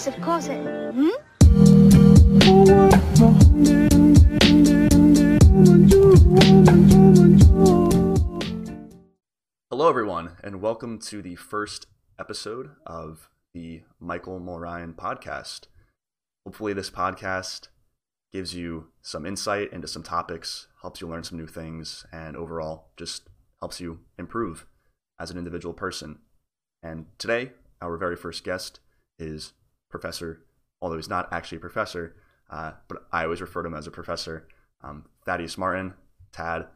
Yes, of course it. Hmm? Hello, everyone, and welcome to the first episode of the Michael Mulryan podcast. Hopefully, this podcast gives you some insight into some topics, helps you learn some new things, and overall just helps you improve as an individual person. And today, our very first guest is Professor, although he's not actually a professor, uh, but I always refer to him as a professor, um, Thaddius Martin, Tad.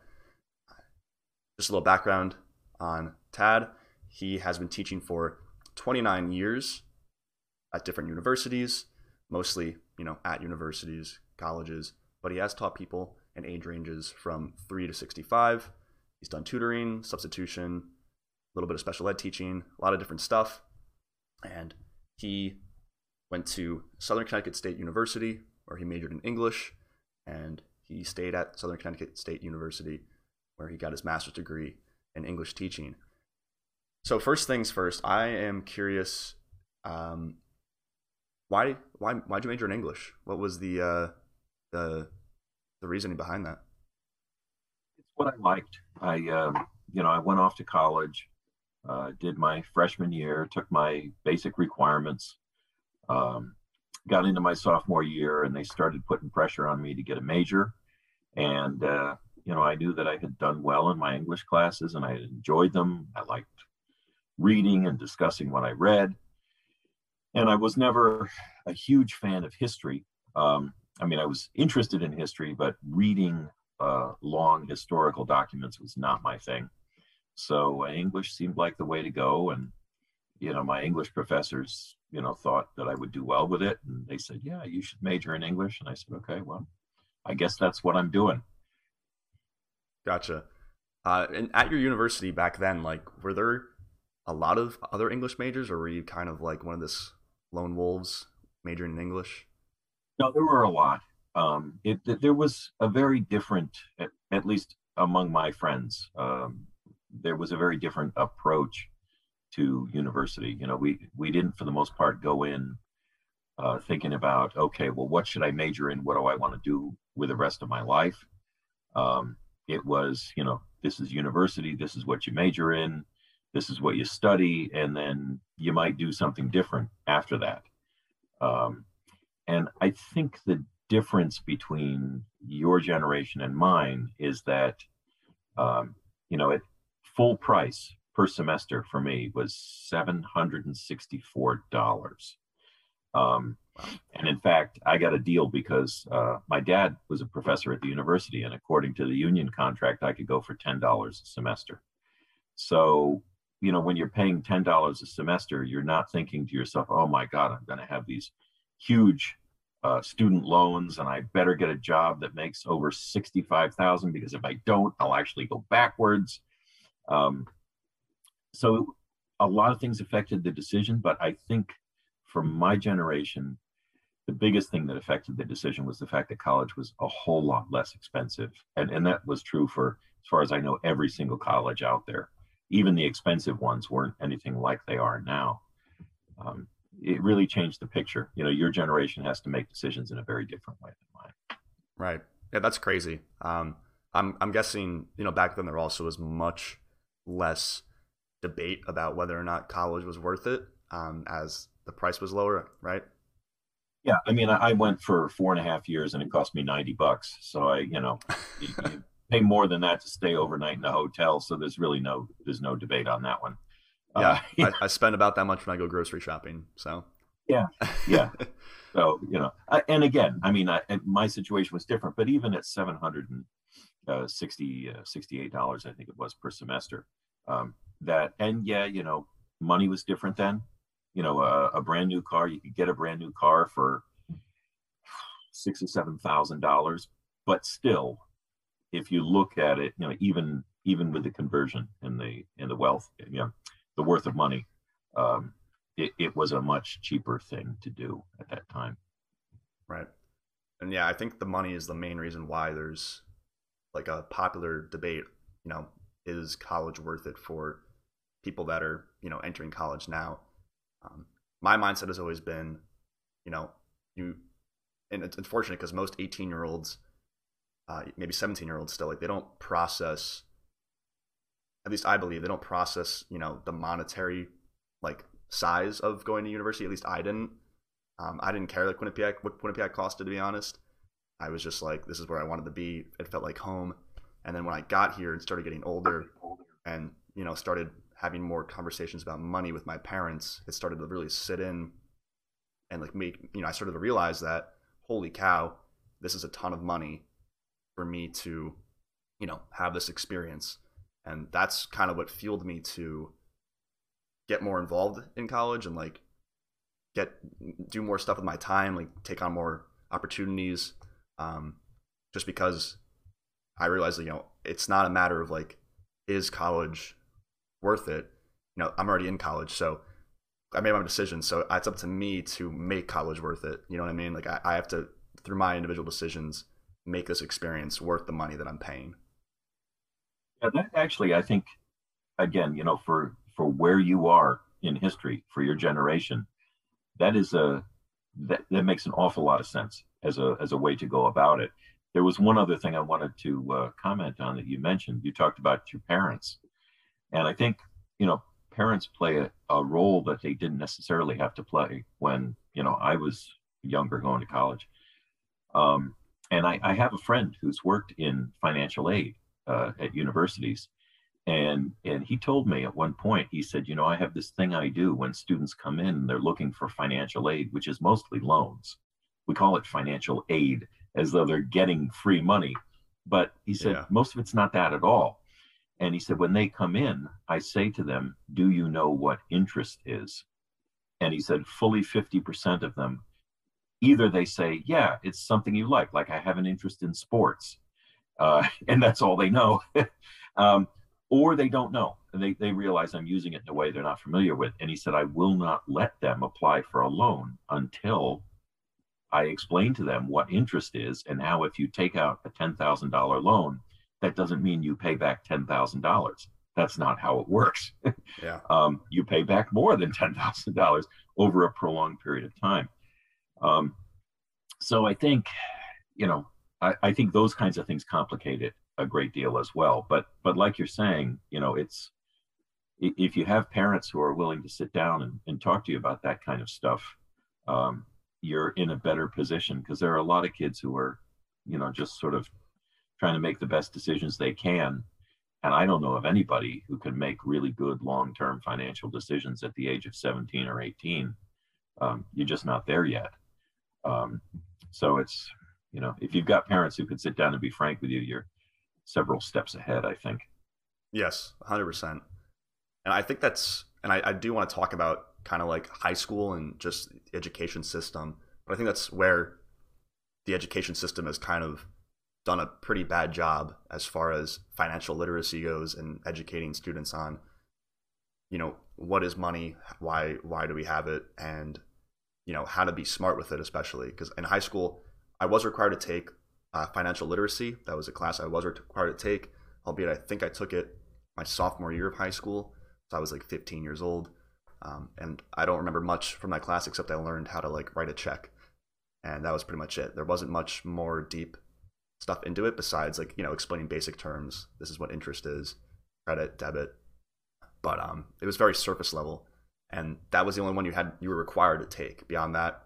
Just a little background on Tad. He has been teaching for 29 years at different universities, mostly, you know, at universities, colleges, but he has taught people in age ranges from 3 to 65. He's done tutoring, substitution, a little bit of special ed teaching, a lot of different stuff. And he went to Southern Connecticut State University, where he majored in English, and he stayed at Southern Connecticut State University, where he got his master's degree in English teaching. So first things first, I am curious, um, why why why'd you major in English? What was the uh, the the reasoning behind that? It's what I liked. I um, you know I went off to college, uh, did my freshman year, took my basic requirements, um, got into my sophomore year, and they started putting pressure on me to get a major, and uh, you know, I knew that I had done well in my English classes and I had enjoyed them. I liked reading and discussing what I read. And I was never a huge fan of history. Um, I mean, I was interested in history, but reading uh, long historical documents was not my thing. So uh, English seemed like the way to go. And, you know, my English professors, you know, thought that I would do well with it. And they said, yeah, you should major in English. And I said, okay, well, I guess that's what I'm doing. Gotcha. Uh, and at your university back then, like, were there a lot of other English majors, or were you kind of like one of this lone wolves majoring in English? No, there were a lot. Um, it, there was a very different, at, at least among my friends, um, there was a very different approach to university. You know, we we didn't, for the most part, go in uh, thinking about, okay, well, what should I major in? What do I want to do with the rest of my life? Um, it was you know this is university this is what you major in this is what you study and then you might do something different after that um, and i think the difference between your generation and mine is that um, you know at full price per semester for me was $764 um, and in fact, I got a deal because uh, my dad was a professor at the university, and according to the union contract, I could go for ten dollars a semester. So, you know, when you're paying ten dollars a semester, you're not thinking to yourself, "Oh my God, I'm going to have these huge uh, student loans, and I better get a job that makes over sixty-five thousand because if I don't, I'll actually go backwards." Um, so, a lot of things affected the decision, but I think for my generation, the biggest thing that affected the decision was the fact that college was a whole lot less expensive. And, and that was true for, as far as I know, every single college out there. Even the expensive ones weren't anything like they are now. Um, it really changed the picture. You know, your generation has to make decisions in a very different way than mine. Right. Yeah, that's crazy. Um, I'm I'm guessing you know back then there also was much less debate about whether or not college was worth it um, as the price was lower, right? Yeah, I mean, I went for four and a half years, and it cost me ninety bucks. So I, you know, you, you pay more than that to stay overnight in a hotel. So there's really no there's no debate on that one. Yeah, uh, I, I spend about that much when I go grocery shopping. So yeah, yeah. so you know, I, and again, I mean, I, my situation was different, but even at seven hundred and uh, 60 uh, 68 dollars, I think it was per semester. Um, that and yeah, you know, money was different then. You know a, a brand new car you could get a brand new car for six or seven thousand dollars but still if you look at it you know even even with the conversion and the and the wealth you know the worth of money um, it, it was a much cheaper thing to do at that time. Right. And yeah i think the money is the main reason why there's like a popular debate you know is college worth it for people that are you know entering college now um, my mindset has always been you know, you, and it's unfortunate because most 18 year olds, uh, maybe 17 year olds still, like they don't process, at least I believe, they don't process, you know, the monetary like size of going to university. At least I didn't. Um, I didn't care like Quinnipiac, what Quinnipiac costed, to be honest. I was just like, this is where I wanted to be. It felt like home. And then when I got here and started getting older and, you know, started having more conversations about money with my parents, it started to really sit in and like make, you know, I started to realize that, holy cow, this is a ton of money for me to, you know, have this experience. And that's kind of what fueled me to get more involved in college and like get do more stuff with my time, like take on more opportunities. Um, just because I realized that, you know, it's not a matter of like, is college worth it? You know, I'm already in college, so I made my decision. So it's up to me to make college worth it. You know what I mean? Like I, I have to, through my individual decisions, make this experience worth the money that I'm paying. Yeah, that actually, I think, again, you know, for for where you are in history for your generation, that is a that, that makes an awful lot of sense as a as a way to go about it. There was one other thing I wanted to uh, comment on that you mentioned. You talked about your parents, and I think you know parents play a, a role that they didn't necessarily have to play when you know I was younger going to college. Um, and I, I, have a friend who's worked in financial aid uh, at universities, and and he told me at one point he said you know i have this thing i do when students come in and they're looking for financial aid which is mostly loans we call it financial aid as though they're getting free money but he said yeah. most of it's not that at all and he said when they come in i say to them do you know what interest is and he said fully 50% of them either they say yeah it's something you like like i have an interest in sports uh, and that's all they know um, or they don't know and they, they realize I'm using it in a way they're not familiar with. And he said, I will not let them apply for a loan until I explain to them what interest is and how if you take out a $10,000 loan, that doesn't mean you pay back $10,000. That's not how it works. Yeah. um, you pay back more than $10,000 over a prolonged period of time. Um, so I think, you know, I, I think those kinds of things complicate it a great deal as well. But but like you're saying, you know, it's if you have parents who are willing to sit down and, and talk to you about that kind of stuff, um, you're in a better position because there are a lot of kids who are, you know, just sort of trying to make the best decisions they can. And I don't know of anybody who can make really good long term financial decisions at the age of 17 or 18. Um, you're just not there yet. Um, so it's, you know, if you've got parents who could sit down and be frank with you, you're several steps ahead, I think. Yes, 100%. And I think that's, and I, I do want to talk about kind of like high school and just education system. But I think that's where the education system has kind of done a pretty bad job as far as financial literacy goes and educating students on you know what is money why why do we have it and you know how to be smart with it especially because in high school i was required to take uh, financial literacy. That was a class I was required to take, albeit I think I took it my sophomore year of high school. So I was like 15 years old. Um, and I don't remember much from that class except I learned how to like write a check. And that was pretty much it. There wasn't much more deep stuff into it besides like, you know, explaining basic terms. This is what interest is, credit, debit. But um, it was very surface level. And that was the only one you had you were required to take. Beyond that,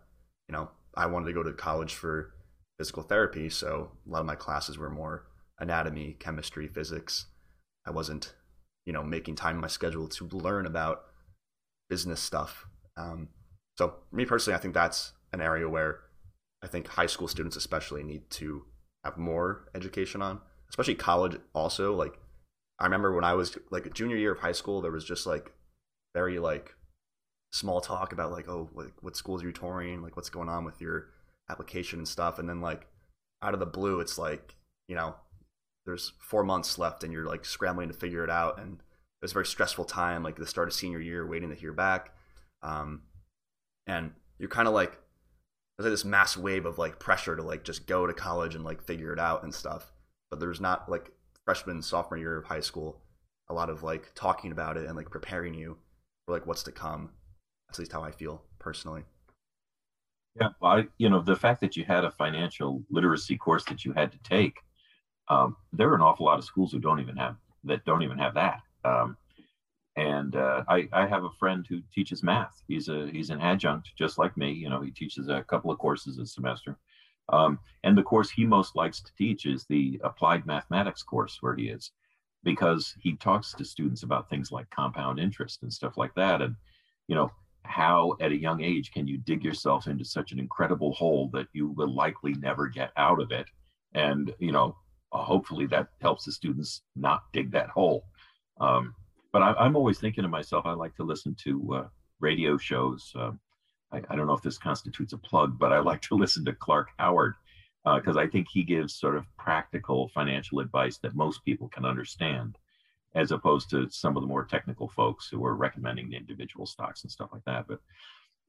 you know, I wanted to go to college for physical therapy, so a lot of my classes were more anatomy, chemistry, physics. I wasn't, you know, making time in my schedule to learn about business stuff. Um, so me personally, I think that's an area where I think high school students especially need to have more education on, especially college also. Like I remember when I was like a junior year of high school, there was just like very like small talk about like, oh, like what schools are you touring? Like what's going on with your application and stuff and then like out of the blue it's like you know there's four months left and you're like scrambling to figure it out and it was a very stressful time like the start of senior year waiting to hear back um, and you're kind of like there's like this mass wave of like pressure to like just go to college and like figure it out and stuff. But there's not like freshman sophomore year of high school a lot of like talking about it and like preparing you for like what's to come. That's at least how i feel personally. Yeah, I, you know, the fact that you had a financial literacy course that you had to take, um, there are an awful lot of schools who don't even have that don't even have that. Um, and uh, I, I have a friend who teaches math. He's a he's an adjunct, just like me. You know, he teaches a couple of courses a semester. Um, and the course he most likes to teach is the applied mathematics course, where he is, because he talks to students about things like compound interest and stuff like that. And you know, how at a young age can you dig yourself into such an incredible hole that you will likely never get out of it? And you know, hopefully that helps the students not dig that hole. Um, but I, am always thinking to myself, I like to listen to uh, radio shows. Uh, I, I, don't know if this constitutes a plug, but I like to listen to Clark Howard because uh, I think he gives sort of practical financial advice that most people can understand, as opposed to some of the more technical folks who are recommending the individual stocks and stuff like that. But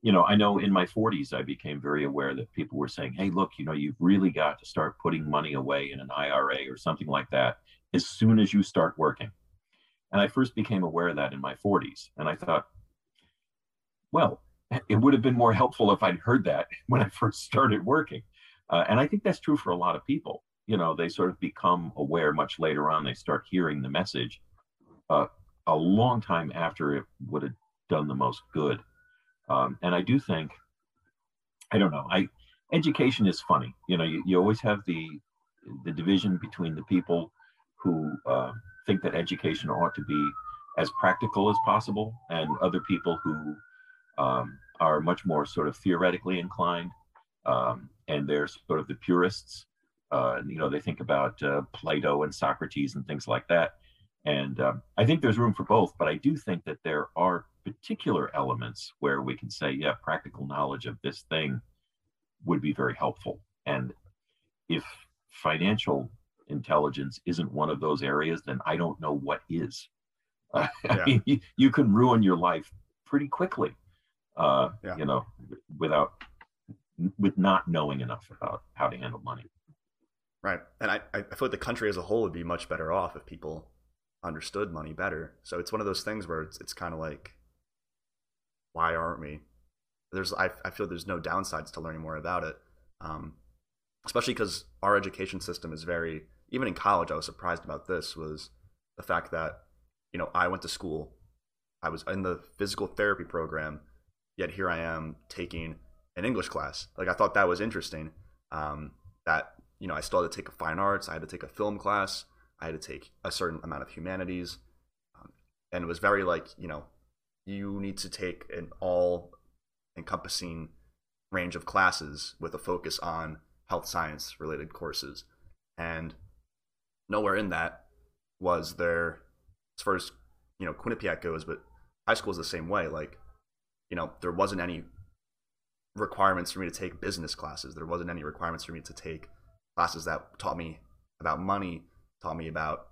you know, I know in my 40s, I became very aware that people were saying, hey, look, you know, you've really got to start putting money away in an IRA or something like that as soon as you start working. And I first became aware of that in my 40s. And I thought, well, it would have been more helpful if I'd heard that when I first started working. Uh, and I think that's true for a lot of people. You know, they sort of become aware much later on, they start hearing the message uh, a long time after it would have done the most good. Um, and I do think, I don't know, I education is funny. You know, you, you always have the the division between the people who uh, think that education ought to be as practical as possible, and other people who um, are much more sort of theoretically inclined, um, and they're sort of the purists. Uh, you know, they think about uh, Plato and Socrates and things like that. And um, I think there's room for both, but I do think that there are particular elements where we can say, yeah, practical knowledge of this thing would be very helpful. And if financial intelligence isn't one of those areas, then I don't know what is. Uh, yeah. I mean, you, you, can ruin your life pretty quickly, uh, yeah. you know, without with not knowing enough about how to handle money. Right, and I I feel like the country as a whole would be much better off if people understood money better. So it's one of those things where it's it's kind of like, why aren't we? There's I I feel there's no downsides to learning more about it, um, especially because our education system is very even in college, I was surprised about this was the fact that, you know, I went to school, I was in the physical therapy program, yet here I am taking an English class. Like I thought that was interesting. Um, that you know, I still had to take a fine arts, I had to take a film class, I had to take a certain amount of humanities, um, and it was very like you know, you need to take an all encompassing range of classes with a focus on health science related courses, and nowhere in that was there as far as you know Quinnipiac goes, but high school is the same way. Like, you know, there wasn't any requirements for me to take business classes. There wasn't any requirements for me to take classes that taught me about money, taught me about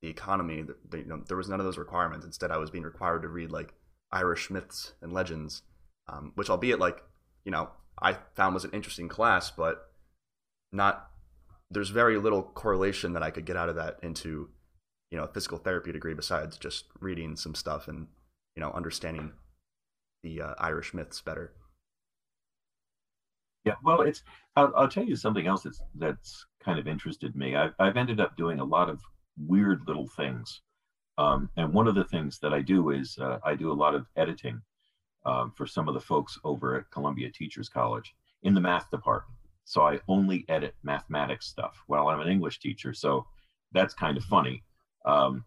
the economy. The, you know, there was none of those requirements. Instead, I was being required to read like Irish myths and legends, um, which, albeit like you know, I found was an interesting class, but not there's very little correlation that I could get out of that into, you know, a physical therapy degree besides just reading some stuff and, you know, understanding the uh, Irish myths better. Yeah, well, it's. I'll, I'll, tell you something else that's that's kind of interested me. I've I've ended up doing a lot of weird little things, um, and one of the things that I do is uh, I do a lot of editing um, for some of the folks over at Columbia Teachers College in the math department. So I only edit mathematics stuff. Well, I'm an English teacher, so that's kind of funny. Um,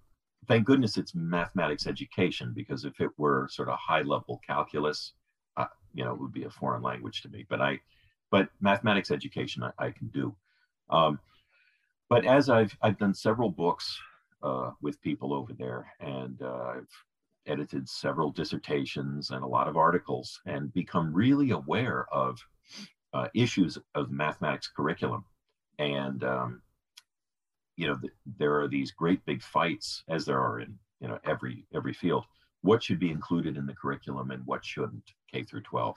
thank goodness it's mathematics education because if it were sort of high level calculus, uh, you know, it would be a foreign language to me. But I, but mathematics education I, I can do. Um, but as I've I've done several books uh, with people over there, and uh, I've edited several dissertations and a lot of articles, and become really aware of uh, issues of mathematics curriculum. And, um, you know, th- there are these great big fights, as there are in, you know, every, every field. What should be included in the curriculum and what shouldn't, K through 12.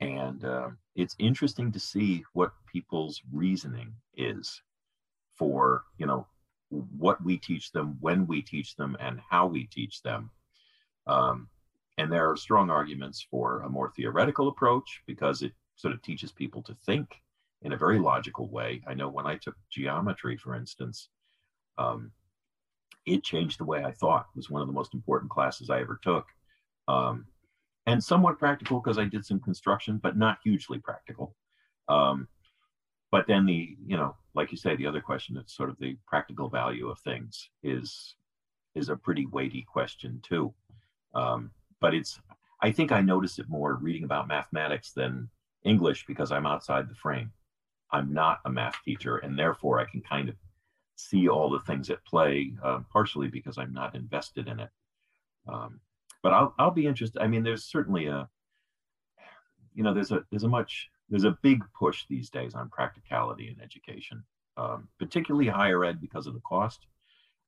And uh, it's interesting to see what people's reasoning is for, you know, what we teach them, when we teach them, and how we teach them. Um, and there are strong arguments for a more theoretical approach because it sort of teaches people to think in a very logical way. I know when I took geometry, for instance, um, it changed the way I thought. It was one of the most important classes I ever took. Um, and somewhat practical because I did some construction, but not hugely practical. Um, but then the, you know, like you say, the other question, it's sort of the practical value of things is is a pretty weighty question too. Um, but it's, I think I notice it more reading about mathematics than English because I'm outside the frame. I'm not a math teacher, and therefore I can kind of see all the things at play, uh, partially because I'm not invested in it. Um, but I'll I'll be interested. I mean, there's certainly a, you know, there's a there's a much there's a big push these days on practicality in education, um, particularly higher ed because of the cost.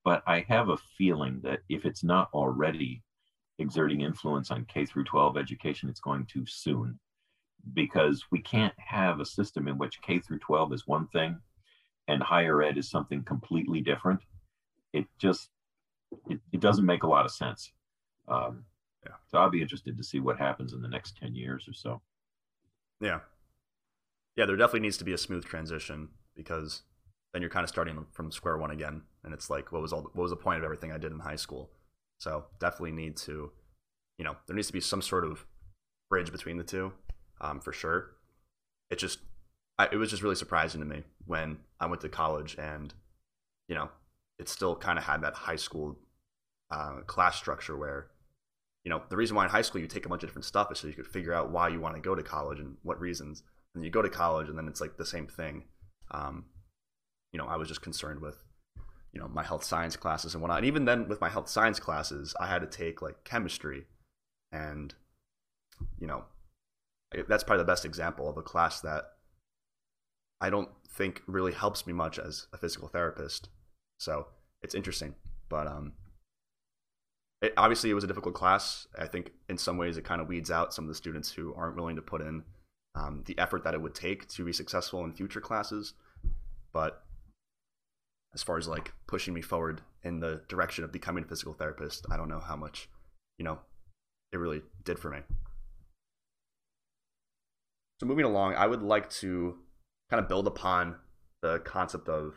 But I have a feeling that if it's not already exerting influence on K through 12 education, it's going to soon because we can't have a system in which K through 12 is one thing and higher ed is something completely different. It just it, it doesn't make a lot of sense. Um, yeah. So I'll be interested to see what happens in the next 10 years or so. Yeah. Yeah, there definitely needs to be a smooth transition because then you're kind of starting from square one again and it's like what was all what was the point of everything I did in high school? So definitely need to you know, there needs to be some sort of bridge between the two um, for sure. It just, I, it was just really surprising to me when I went to college and, you know, it still kind of had that high school uh, class structure where, you know, the reason why in high school you take a bunch of different stuff is so you could figure out why you want to go to college and what reasons. And you go to college and then it's like the same thing. Um, you know, I was just concerned with, you know, my health science classes and whatnot. And even then with my health science classes, I had to take like chemistry and, you know, that's probably the best example of a class that I don't think really helps me much as a physical therapist. So it's interesting, but um, it, obviously it was a difficult class. I think in some ways it kind of weeds out some of the students who aren't willing to put in um, the effort that it would take to be successful in future classes. But as far as like pushing me forward in the direction of becoming a physical therapist, I don't know how much, you know, it really did for me. So moving along, I would like to kind of build upon the concept of,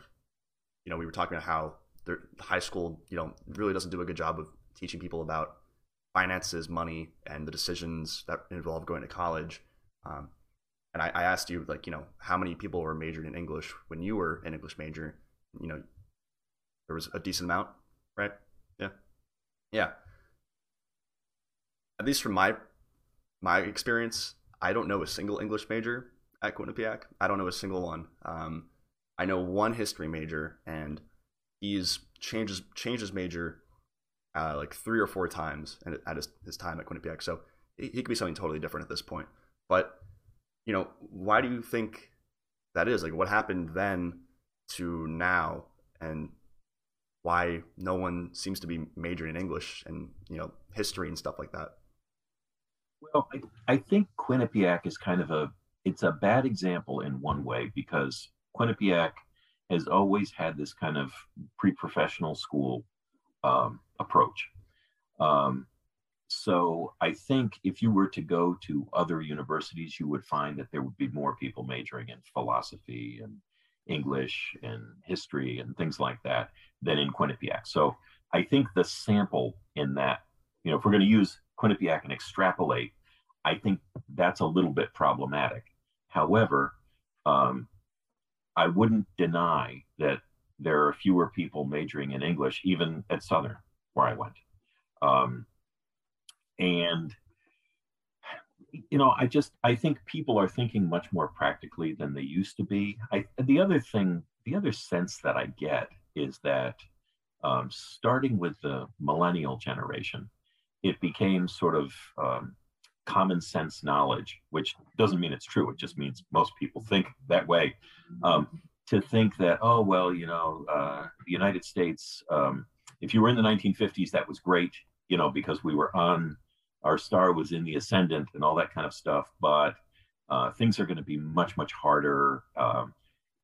you know, we were talking about how the high school, you know, really doesn't do a good job of teaching people about finances, money, and the decisions that involve going to college. Um, and I, I, asked you, like, you know, how many people were majored in English when you were an English major? You know, there was a decent amount, right? Yeah, yeah. At least from my my experience, I don't know a single English major at Quinnipiac. I don't know a single one. Um, I know one history major, and he's changes changes major uh, like three or four times at his, his time at Quinnipiac. So he, he could be something totally different at this point. But you know, why do you think that is? Like, what happened then to now, and why no one seems to be majoring in English and you know history and stuff like that? Well, I, I think Quinnipiac is kind of a it's a bad example in one way because Quinnipiac has always had this kind of pre-professional school um, approach. Um, so I think if you were to go to other universities, you would find that there would be more people majoring in philosophy and English and history and things like that than in Quinnipiac. So I think the sample in that, you know, if we're going to use Quinnipiac and extrapolate, I think that's a little bit problematic. However, um, I wouldn't deny that there are fewer people majoring in English, even at Southern, where I went. Um, and you know, I just I think people are thinking much more practically than they used to be. I the other thing, the other sense that I get is that um, starting with the millennial generation, it became sort of um, common sense knowledge, which doesn't mean it's true. It just means most people think that way. Um, to think that, oh, well, you know, uh, the United States, um, if you were in the 1950s, that was great, you know, because we were on, our star was in the ascendant and all that kind of stuff. But uh, things are going to be much, much harder. Um,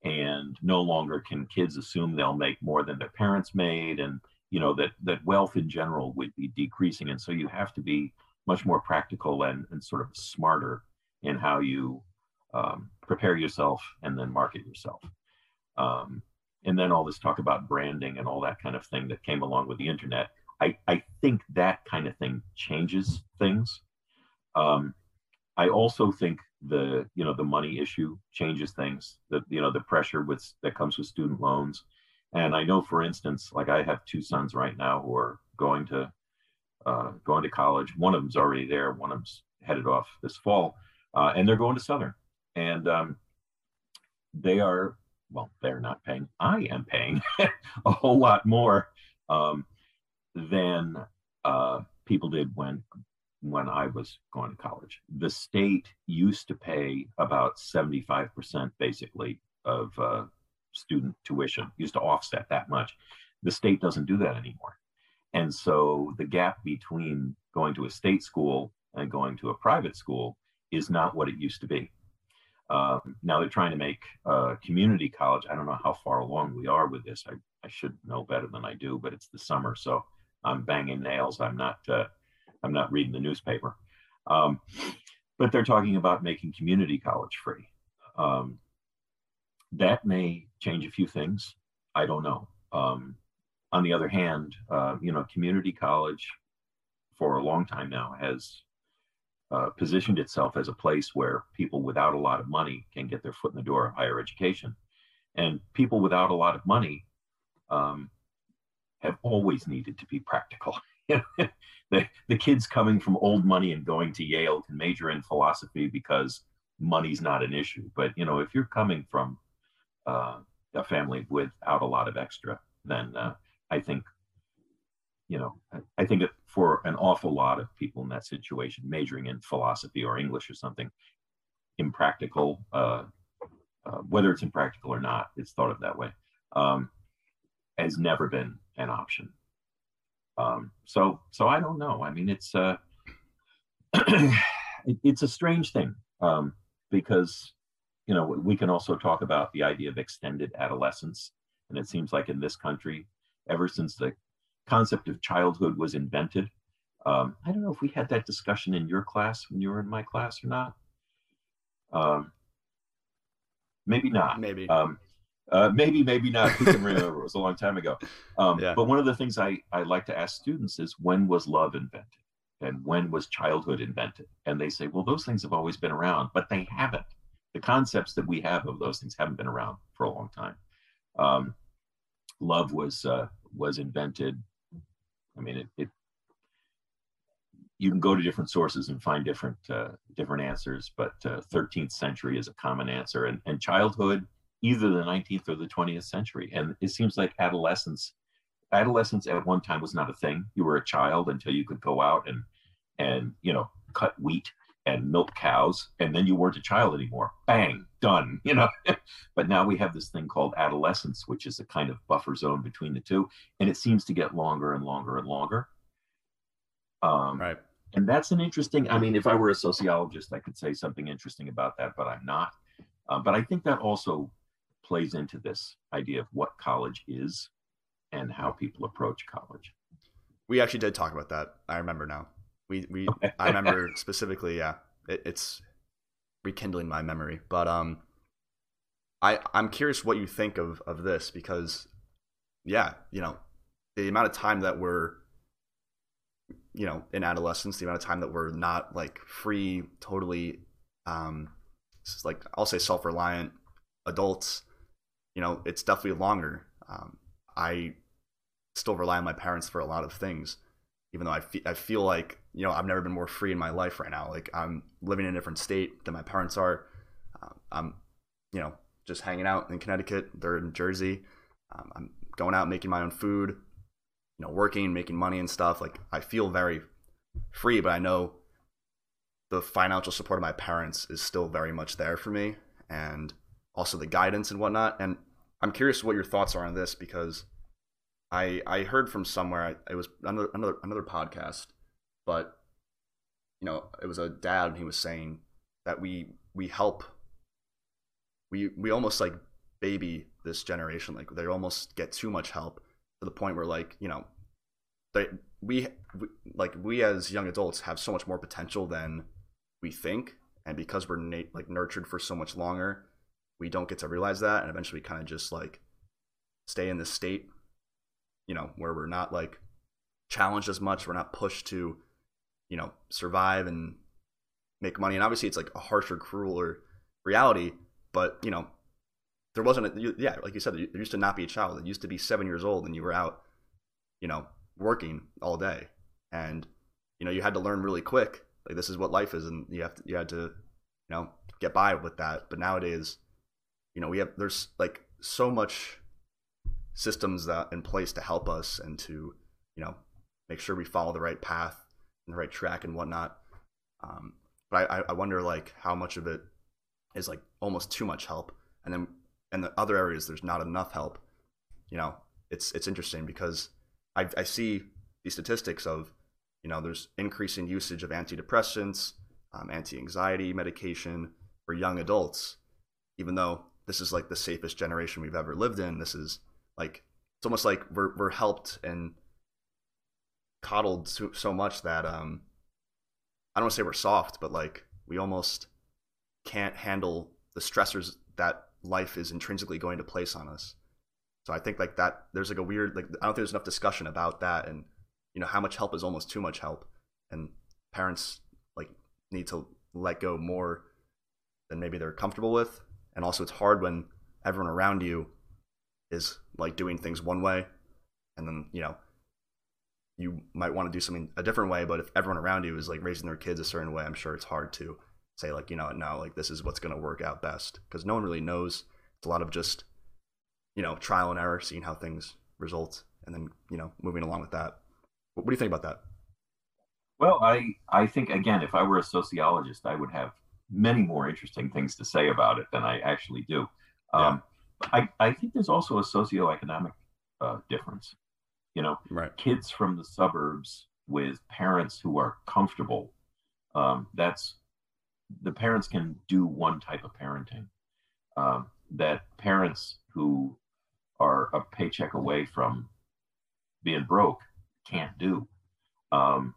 and no longer can kids assume they'll make more than their parents made. And you know that that wealth in general would be decreasing and so you have to be much more practical and, and sort of smarter in how you um, prepare yourself and then market yourself. Um, and then all this talk about branding and all that kind of thing that came along with the internet. I, I think that kind of thing changes things. Um, I also think the you know the money issue changes things. that you know the pressure with that comes with student loans, and I know for instance, like I have two sons right now who are going to uh, going to college. One of them's already there. One of them's headed off this fall, uh, and they're going to Southern. And um, they are well, they're not paying. I am paying a whole lot more um, than uh, people did when when I was going to college. The state used to pay about seventy five percent, basically, of uh, student tuition. Used to offset that much. The state doesn't do that anymore, and so the gap between going to a state school and going to a private school is not what it used to be. Um, now they're trying to make uh, community college. I don't know how far along we are with this. I, I should know better than I do, but it's the summer, so I'm banging nails. I'm not uh, I'm not reading the newspaper. Um, but they're talking about making community college free. Um, that may change a few things. I don't know. Um, on the other hand, uh, you know, community college for a long time now has uh, positioned itself as a place where people without a lot of money can get their foot in the door of higher education. And people without a lot of money um, have always needed to be practical. the, the kids coming from old money and going to Yale can major in philosophy because money's not an issue. But you know, if you're coming from uh, a family without a lot of extra, then uh, I think you know, I think for an awful lot of people in that situation, majoring in philosophy or English or something, impractical, uh, uh, whether it's impractical or not, it's thought of that way, um, has never been an option. Um, so, so I don't know. I mean, it's uh, it, it's a strange thing um, because you know we can also talk about the idea of extended adolescence, and it seems like in this country, ever since the concept of childhood was invented. Um, I don't know if we had that discussion in your class when you were in my class or not. Um, maybe not. Maybe. Um, uh, maybe, maybe not. Who can remember? It was a long time ago. Um, Yeah. But one of the things I, I like to ask students is when was love invented? And when was childhood invented? And they say, well, those things have always been around, but they haven't. The concepts that we have of those things haven't been around for a long time. Um, love was uh, was invented I mean, it, it you can go to different sources and find different uh, different answers, but uh, 13th century is a common answer, and, and childhood either the 19th or the 20th century. And it seems like adolescence adolescence at one time was not a thing. You were a child until you could go out and and you know cut wheat and milk cows, and then you weren't a child anymore. Bang, done. You know. but now we have this thing called adolescence, which is a kind of buffer zone between the two, and it seems to get longer and longer and longer. Um, Right. and that's an interesting. I mean, if I were a sociologist, I could say something interesting about that, but I'm not. Uh, but I think that also plays into this idea of what college is and how people approach college. We actually did talk about that. I remember now. We we I remember specifically. Yeah, it, it's rekindling my memory. But um, I I'm curious what you think of of this because, yeah, you know, the amount of time that we're, you know, in adolescence, the amount of time that we're not like free, totally, um, like I'll say self reliant adults. You know, it's definitely longer. Um, I still rely on my parents for a lot of things even though I, fe- I feel like you know I've never been more free in my life right now. Like I'm living in a different state than my parents are. Um, I'm you know just hanging out in Connecticut. They're in Jersey. Um, I'm going out making my own food. You know, working, making money and stuff. Like I feel very free, but I know the financial support of my parents is still very much there for me, and also the guidance and whatnot. And I'm curious what your thoughts are on this because I I heard from somewhere it was another another another podcast, but you know it was a dad and he was saying that we we help we we almost like baby this generation. Like they almost get too much help to the point where like you know they we, we like we as young adults have so much more potential than we think. And because we're na- like nurtured for so much longer, we don't get to realize that, and eventually kind of just like stay in this state, you know, where we're not like challenged as much, we're not pushed to, you know, survive and make money, and obviously it's like a harsher, crueler reality, but you know, there wasn't a yeah, like you said, there used to not be a child. It used to be seven years old, and you were out, you know, working all day, and you know you had to learn really quick. Like this is what life is, and you have to you had to, you know, get by with that. But nowadays, you know, we have there's like so much systems that in place to help us and to you know make sure we follow the right path the right track and whatnot. Um, but I, I wonder like how much of it is like almost too much help, and then in the other areas there's not enough help. You know, it's it's interesting because I I see these statistics of you know there's increasing usage of antidepressants, um, anti-anxiety medication for young adults, even though this is like the safest generation we've ever lived in. This is like it's almost like we're we're helped and coddled so, so much that um I don't want to say we're soft, but like we almost can't handle the stressors that life is intrinsically going to place on us. So I think like that there's like a weird like I don't think there's enough discussion about that and you know how much help is almost too much help and parents like need to let go more than maybe they're comfortable with and also it's hard when everyone around you is like doing things one way and then you know you might want to do something a different way but if everyone around you is like raising their kids a certain way i'm sure it's hard to say like you know no like this is what's going to work out best because no one really knows. It's a lot of just you know trial and error seeing how things result and then you know moving along with that. What, do you think about that? Well i i think again if i were a sociologist i would have many more interesting things to say about it than i actually do. Yeah. um, I, I think there's also a socioeconomic uh, difference you know right. kids from the suburbs with parents who are comfortable um, that's the parents can do one type of parenting um, that parents who are a paycheck away from being broke can't do. Um,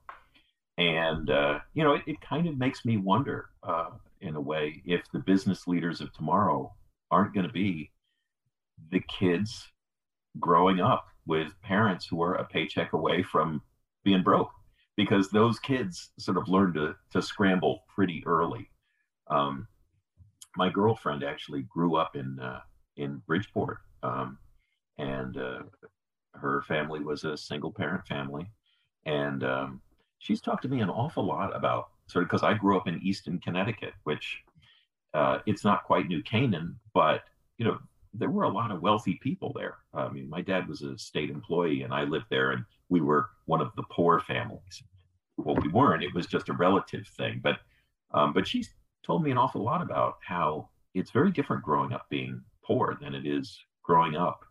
and, uh, you know, it, it, kind of makes me wonder, uh, in a way, if the business leaders of tomorrow aren't going to be the kids growing up with parents who are a paycheck away from being broke because those kids sort of learn to to scramble pretty early. Um, my girlfriend actually grew up in uh, in Bridgeport, um, and uh, her family was a single parent family, and um, she's talked to me an awful lot about sort of because I grew up in Easton, Connecticut, which uh, it's not quite New Canaan, but you know there were a lot of wealthy people there. I mean, my dad was a state employee, and I lived there, and we were one of the poor families. Well, we weren't; it was just a relative thing. But, um, but she's told me an awful lot about how it's very different growing up being poor than it is growing up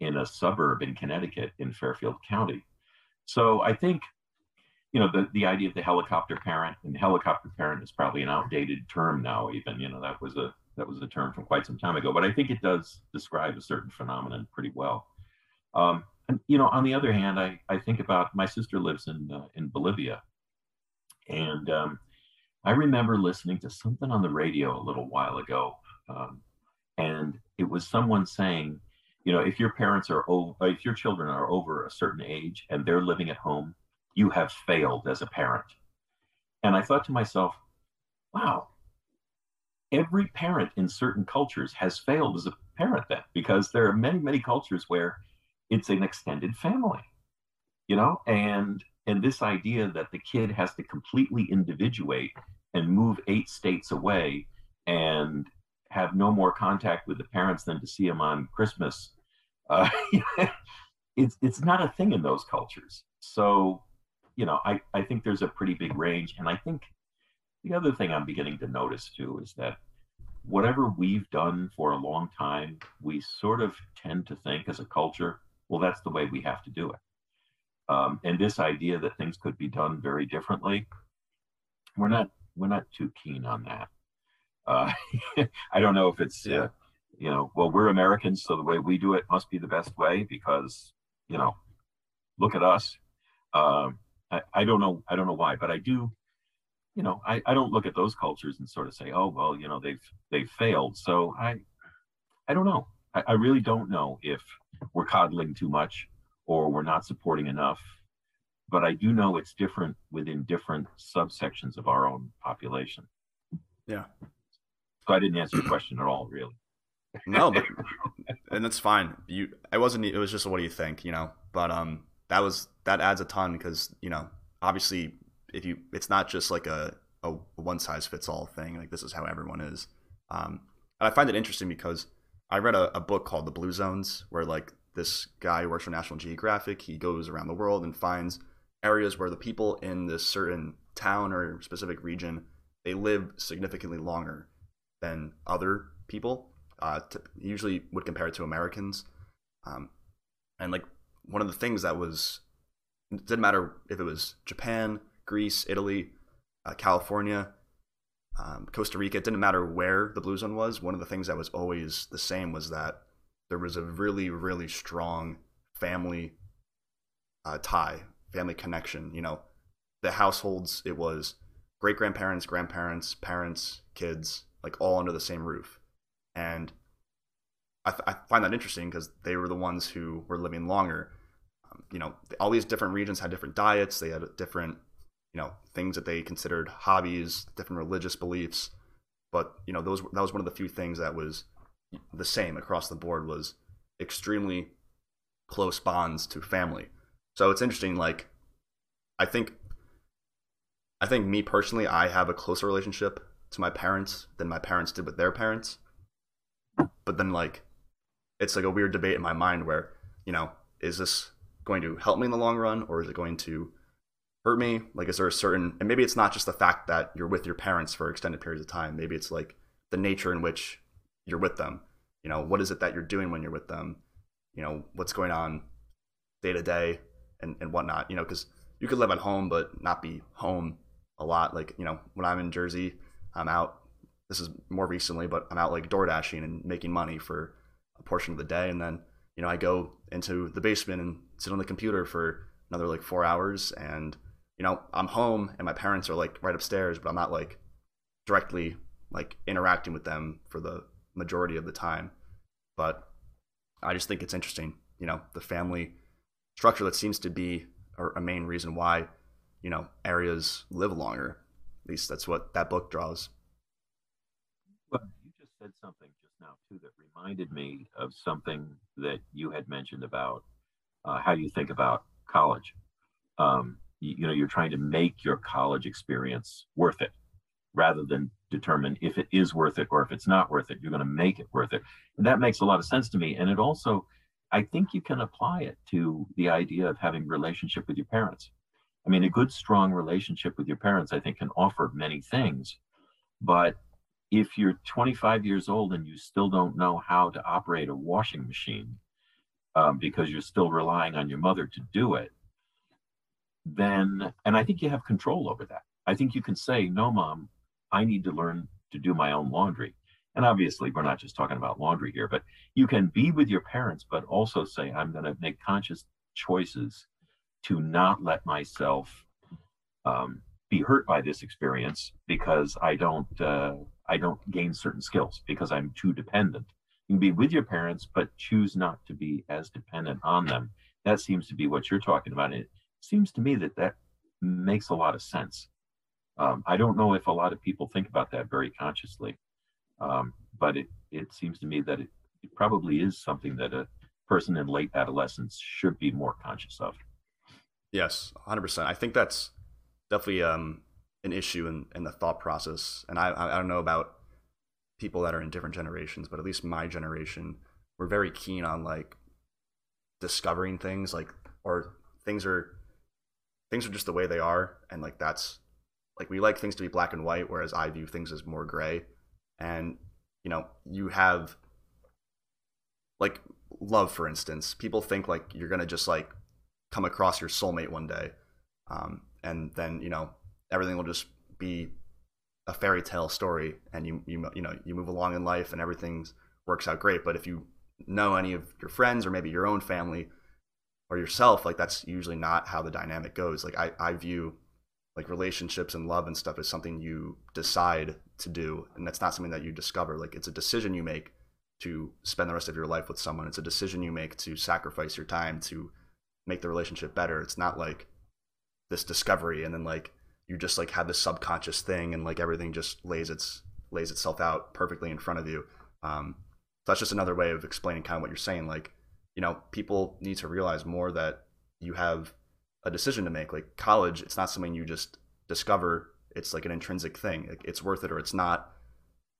in a suburb in Connecticut in Fairfield County. So I think, you know, the, the idea of the helicopter parent and helicopter parent is probably an outdated term now, even, you know, that was a that was a term from quite some time ago, but I think it does describe a certain phenomenon pretty well. Um, and you know, on the other hand, I, I think about my sister lives in uh, in Bolivia, and um, I remember listening to something on the radio a little while ago, um, and it was someone saying, you know, if your parents are over, if your children are over a certain age and they're living at home, you have failed as a parent. And I thought to myself, wow, every parent in certain cultures has failed as a parent then, because there are many, many cultures where it's an extended family, you know, and and this idea that the kid has to completely individuate and move eight states away and have no more contact with the parents than to see them on Christmas, uh, it's it's not a thing in those cultures. So, you know, I I think there's a pretty big range, and I think the other thing I'm beginning to notice too is that whatever we've done for a long time, we sort of tend to think as a culture, well, that's the way we have to do it. Um, and this idea that things could be done very differently, we're not we're not too keen on that. Uh, I don't know if it's yeah. uh, you know well we're Americans, so the way we do it must be the best way because you know look at us. Um, I, I don't know I don't know why, but I do you know, I, I don't look at those cultures and sort of say, oh well, you know, they've they've failed. So I I don't know. I, I really don't know if we're coddling too much or we're not supporting enough. But I do know it's different within different subsections of our own population. Yeah. So I didn't answer your question at all, really. no, but and that's fine. You, I wasn't. It was just what do you think, you know? But um, that was that adds a ton because you know, obviously, if you, it's not just like a a one size fits all thing. Like this is how everyone is. Um, and I find it interesting because I read a, a book called The Blue Zones, where like this guy who works for National Geographic, he goes around the world and finds areas where the people in this certain town or specific region they live significantly longer than other people. Uh, to, usually would compare it to Americans, um, and like one of the things that was it didn't matter if it was Japan, Greece, Italy, uh, California, um, Costa Rica. It didn't matter where the blue zone was. One of the things that was always the same was that there was a really, really strong family uh, tie, family connection. You know, the households. It was great grandparents, grandparents, parents, kids, like all under the same roof. And I, th- I find that interesting because they were the ones who were living longer. Um, you know, all these different regions had different diets. They had different, you know, things that they considered hobbies, different religious beliefs. But you know, those that was one of the few things that was the same across the board was extremely close bonds to family. So it's interesting. Like, I think I think me personally, I have a closer relationship to my parents than my parents did with their parents. But then, like, it's like a weird debate in my mind where, you know, is this going to help me in the long run or is it going to hurt me? Like, is there a certain, and maybe it's not just the fact that you're with your parents for extended periods of time. Maybe it's like the nature in which you're with them. You know, what is it that you're doing when you're with them? You know, what's going on day to day and, and whatnot, you know, because you could live at home but not be home a lot. Like, you know, when I'm in Jersey, I'm out. This is more recently, but I'm out like door dashing and making money for a portion of the day. And then, you know, I go into the basement and sit on the computer for another like four hours. And, you know, I'm home and my parents are like right upstairs, but I'm not like directly like interacting with them for the majority of the time. But I just think it's interesting, you know, the family structure that seems to be a main reason why you know areas live longer. At least that's what that book draws. Well, you just said something just now too that reminded me of something that you had mentioned about uh, how you think about college. Um, you, know, you're trying to make your college experience worth it rather than determine if it is worth it or if it's not worth it. You're going to make it worth it. And that makes a lot of sense to me. And it also, I think you can apply it to the idea of having relationship with your parents. I mean, a good, strong relationship with your parents, I think, can offer many things. But if you're 25 years old and you still don't know how to operate a washing machine um, because you're still relying on your mother to do it, then, and I think you have control over that. I think you can say, no, mom, I need to learn to do my own laundry. And obviously, we're not just talking about laundry here, but you can be with your parents, but also say, I'm going to make conscious choices to not let myself um, be hurt by this experience because I don't uh, I don't gain certain skills because I'm too dependent. You can be with your parents, but choose not to be as dependent on them. That seems to be what you're talking about. It seems to me that that makes a lot of sense. Um, I don't know if a lot of people think about that very consciously, um, but it it seems to me that it, it probably is something that a person in late adolescence should be more conscious of. Yes, 100%. I think that's definitely um, an issue in, in the thought process. And I, I don't know about people that are in different generations, but at least my generation, we're very keen on like discovering things like, or things are, things are just the way they are. And like, that's like, we like things to be black and white, whereas I view things as more gray. And, you know, you have like love, for instance, people think like you're to just like come across your soulmate one day, um, and then you know everything will just be a fairy tale story, and you you you know you move along in life and everything works out great. But if you know any of your friends or maybe your own family or yourself, like that's usually not how the dynamic goes. Like I I view like relationships and love and stuff is something you decide to do and that's not something that you discover. Like it's a decision you make to spend the rest of your life with someone. It's a decision you make to sacrifice your time to make the relationship better. It's not like this discovery and then like you just like have this subconscious thing and like everything just lays its lays itself out perfectly in front of you. Um so that's just another way of explaining kind of what you're saying. Like you know people need to realize more that you have a decision to make. Like college, it's not something you just discover. It's like an intrinsic thing. It's worth it or it's not.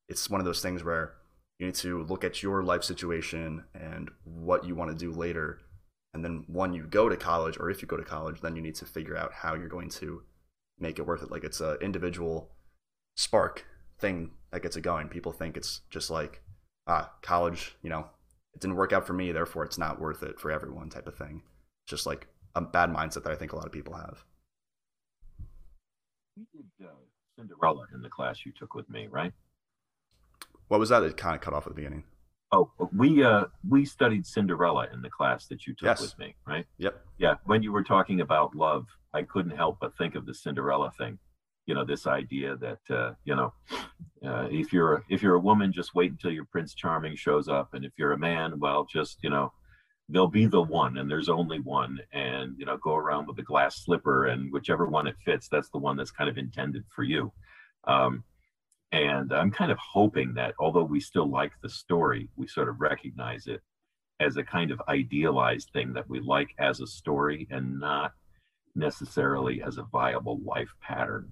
It's one of those things where you need to look at your life situation and what you want to do later. And then when you go to college, or if you go to college, then you need to figure out how you're going to make it worth it. Like it's an individual spark thing that gets it going. People think it's just like, ah, college, you know, it didn't work out for me, therefore it's not worth it for everyone type of thing. Just like a bad mindset that I think a lot of people have. We did uh, Cinderella in the class you took with me, right? What was that? It kind of cut off at the beginning. Oh, we uh we studied Cinderella in the class that you took Yes. with me, right? Yep. Yeah. When you were talking about love, I couldn't help but think of the Cinderella thing. You know, this idea that uh, you know, uh, if you're if you're a woman, just wait until your Prince Charming shows up, and if you're a man, well, just you know, there'll be the one, and there's only one, and you know, go around with a glass slipper, and whichever one it fits, that's the one that's kind of intended for you. Um, and I'm kind of hoping that although we still like the story, we sort of recognize it as a kind of idealized thing that we like as a story and not necessarily as a viable life pattern.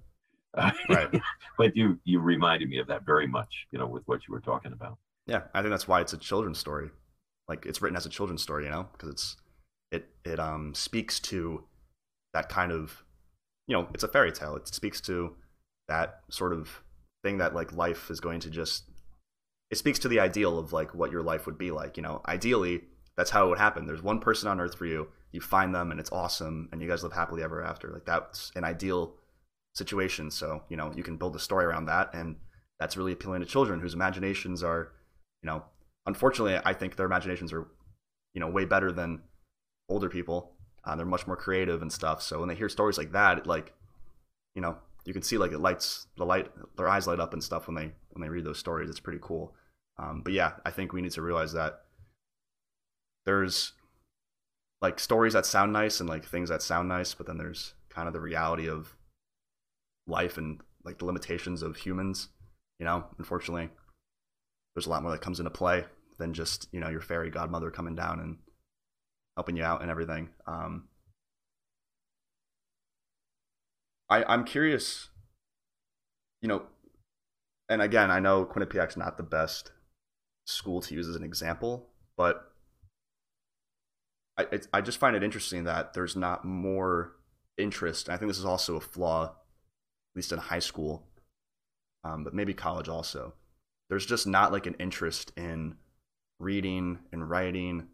Right. but you you reminded me of that very much, you know, with what you were talking about. Yeah, I think that's why it's a children's story. Like it's written as a children's story, you know, because it's it it um speaks to that kind of you know, it's a fairy tale. It speaks to that sort of thing that like life is going to just it speaks to the ideal of like what your life would be like, you know. Ideally, that's how it would happen. There's one person on earth for you. You find them and it's awesome and you guys live happily ever after. Like that's an ideal situation. So, you know, you can build a story around that and that's really appealing to children whose imaginations are, you know, unfortunately, I think their imaginations are, you know, way better than older people. Uh, they're much more creative and stuff. So when they hear stories like that, it, like, you know, you can see like it lights the light, their eyes light up and stuff when they when they read those stories. It's pretty cool. Um, but yeah, I think we need to realize that there's like stories that sound nice and like things that sound nice, but then there's kind of the reality of life and like the limitations of humans. You know, unfortunately, there's a lot more that comes into play than just you know your fairy godmother coming down and helping you out and everything. Um, I I'm curious, you know, and again I know Quinnipiac's not the best school to use as an example, but I I just find it interesting that there's not more interest. I think this is also a flaw, least in high school, um, but maybe college also. There's just not like an interest in reading and writing,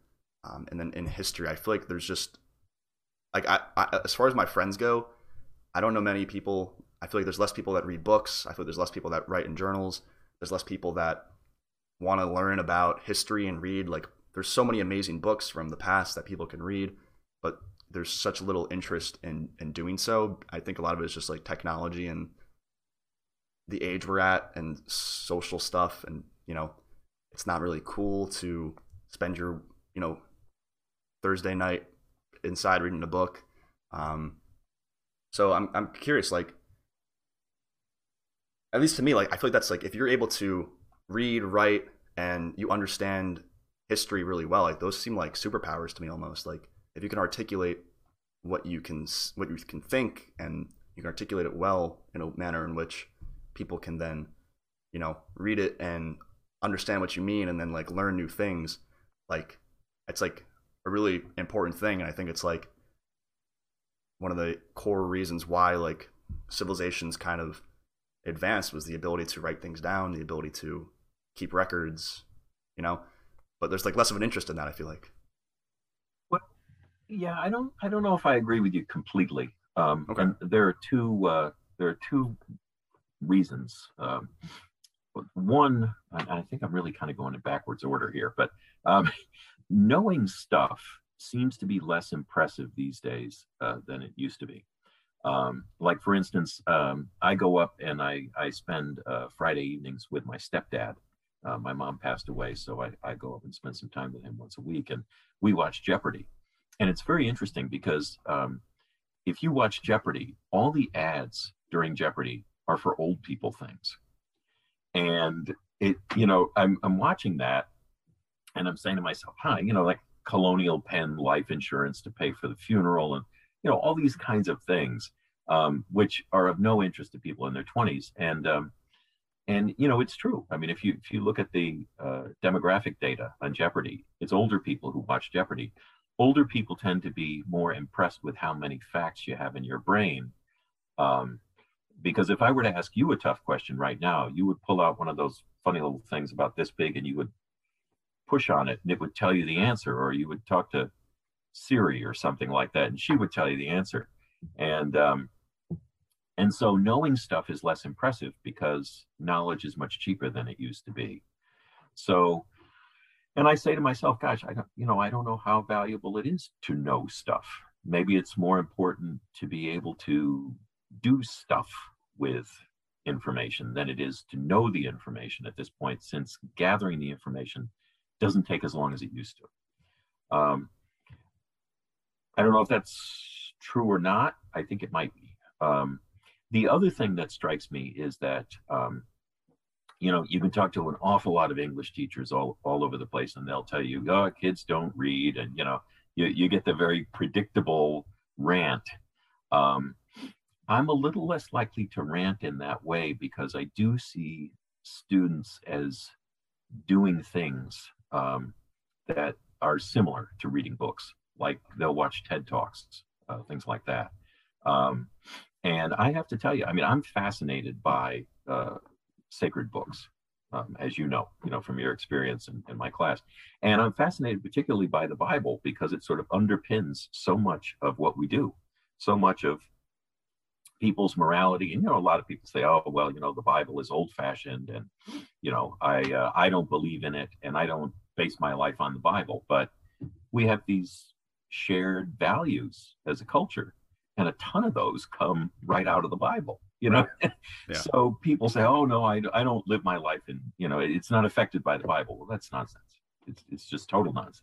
um, and then in history. I feel like there's just like I, I as far as my friends go, I don't know many people. I feel like there's less people that read books. I feel like there's less people that write in journals. There's less people that want to learn about history and read. Like there's so many amazing books from the past that people can read, but there's such little interest in in doing so. I think a lot of it is just like technology and the age we're at and social stuff and you know it's not really cool to spend your you know Thursday night inside reading a book. Um, so I'm I'm curious, like at least to me, like I feel like that's like if you're able to read, write, and you understand history really well, like those seem like superpowers to me almost. Like if you can articulate what you can what you can think and you can articulate it well in a manner in which people can then you know read it and understand what you mean and then like learn new things like it's like a really important thing and i think it's like one of the core reasons why like civilizations kind of advanced was the ability to write things down the ability to keep records you know? But there's like less of an interest in that i feel like yeah, I don't I don't know if I agree with you completely. Um, Okay. and there are two uh, there are two reasons. Um, one, I think I'm really kind of going in backwards order here, but um, knowing stuff seems to be less impressive these days uh, than it used to be. Um, like for instance, um, I go up and I I spend uh, Friday evenings with my stepdad. Uh, my mom passed away, so I, I go up and spend some time with him once a week, and we watch Jeopardy. And it's very interesting because um, if you watch Jeopardy, all the ads during Jeopardy are for old people things. And it, you know, I'm I'm watching that and I'm saying to myself, huh, you know, like Colonial Penn life insurance to pay for the funeral and you know, all these kinds of things, um, which are of no interest to people in their 20s. And um, and you know, it's true. I mean, if you if you look at the uh, demographic data on Jeopardy, it's older people who watch Jeopardy. Older people tend to be more impressed with how many facts you have in your brain. Um, because if I were to ask you a tough question right now, you would pull out one of those funny little things about this big and you would push on it and it would tell you the answer, or you would talk to Siri or something like that, and she would tell you the answer. And um, and so knowing stuff is less impressive because knowledge is much cheaper than it used to be. So, and I say to myself, gosh, I don't, you know, I don't know how valuable it is to know stuff. Maybe it's more important to be able to do stuff with information than it is to know the information at this point, since gathering the information doesn't take as long as it used to. Um, I don't know if that's true or not. I think it might be. Um, the other thing that strikes me is that, um, you know, you can talk to an awful lot of English teachers all, all over the place, and they'll tell you, oh, kids don't read. And, you know, you, you get the very predictable rant. Um, I'm a little less likely to rant in that way because I do see students as doing things um, that are similar to reading books like they'll watch TED Talks, uh, things like that. Um, and I have to tell you, I mean, I'm fascinated by uh, sacred books, um, as you know, you know from your experience in, in my class, and I'm fascinated particularly by the Bible because it sort of underpins so much of what we do, so much of people's morality. And you know, a lot of people say, "Oh, well, you know, the Bible is old-fashioned, and you know, I uh, I don't believe in it, and I don't base my life on the Bible." But we have these shared values as a culture and a ton of those come right out of the bible you know? Right. yeah. so people say oh no I, I don't live my life in you know it's not affected by the bible. Well that's nonsense. It's, it's just total nonsense.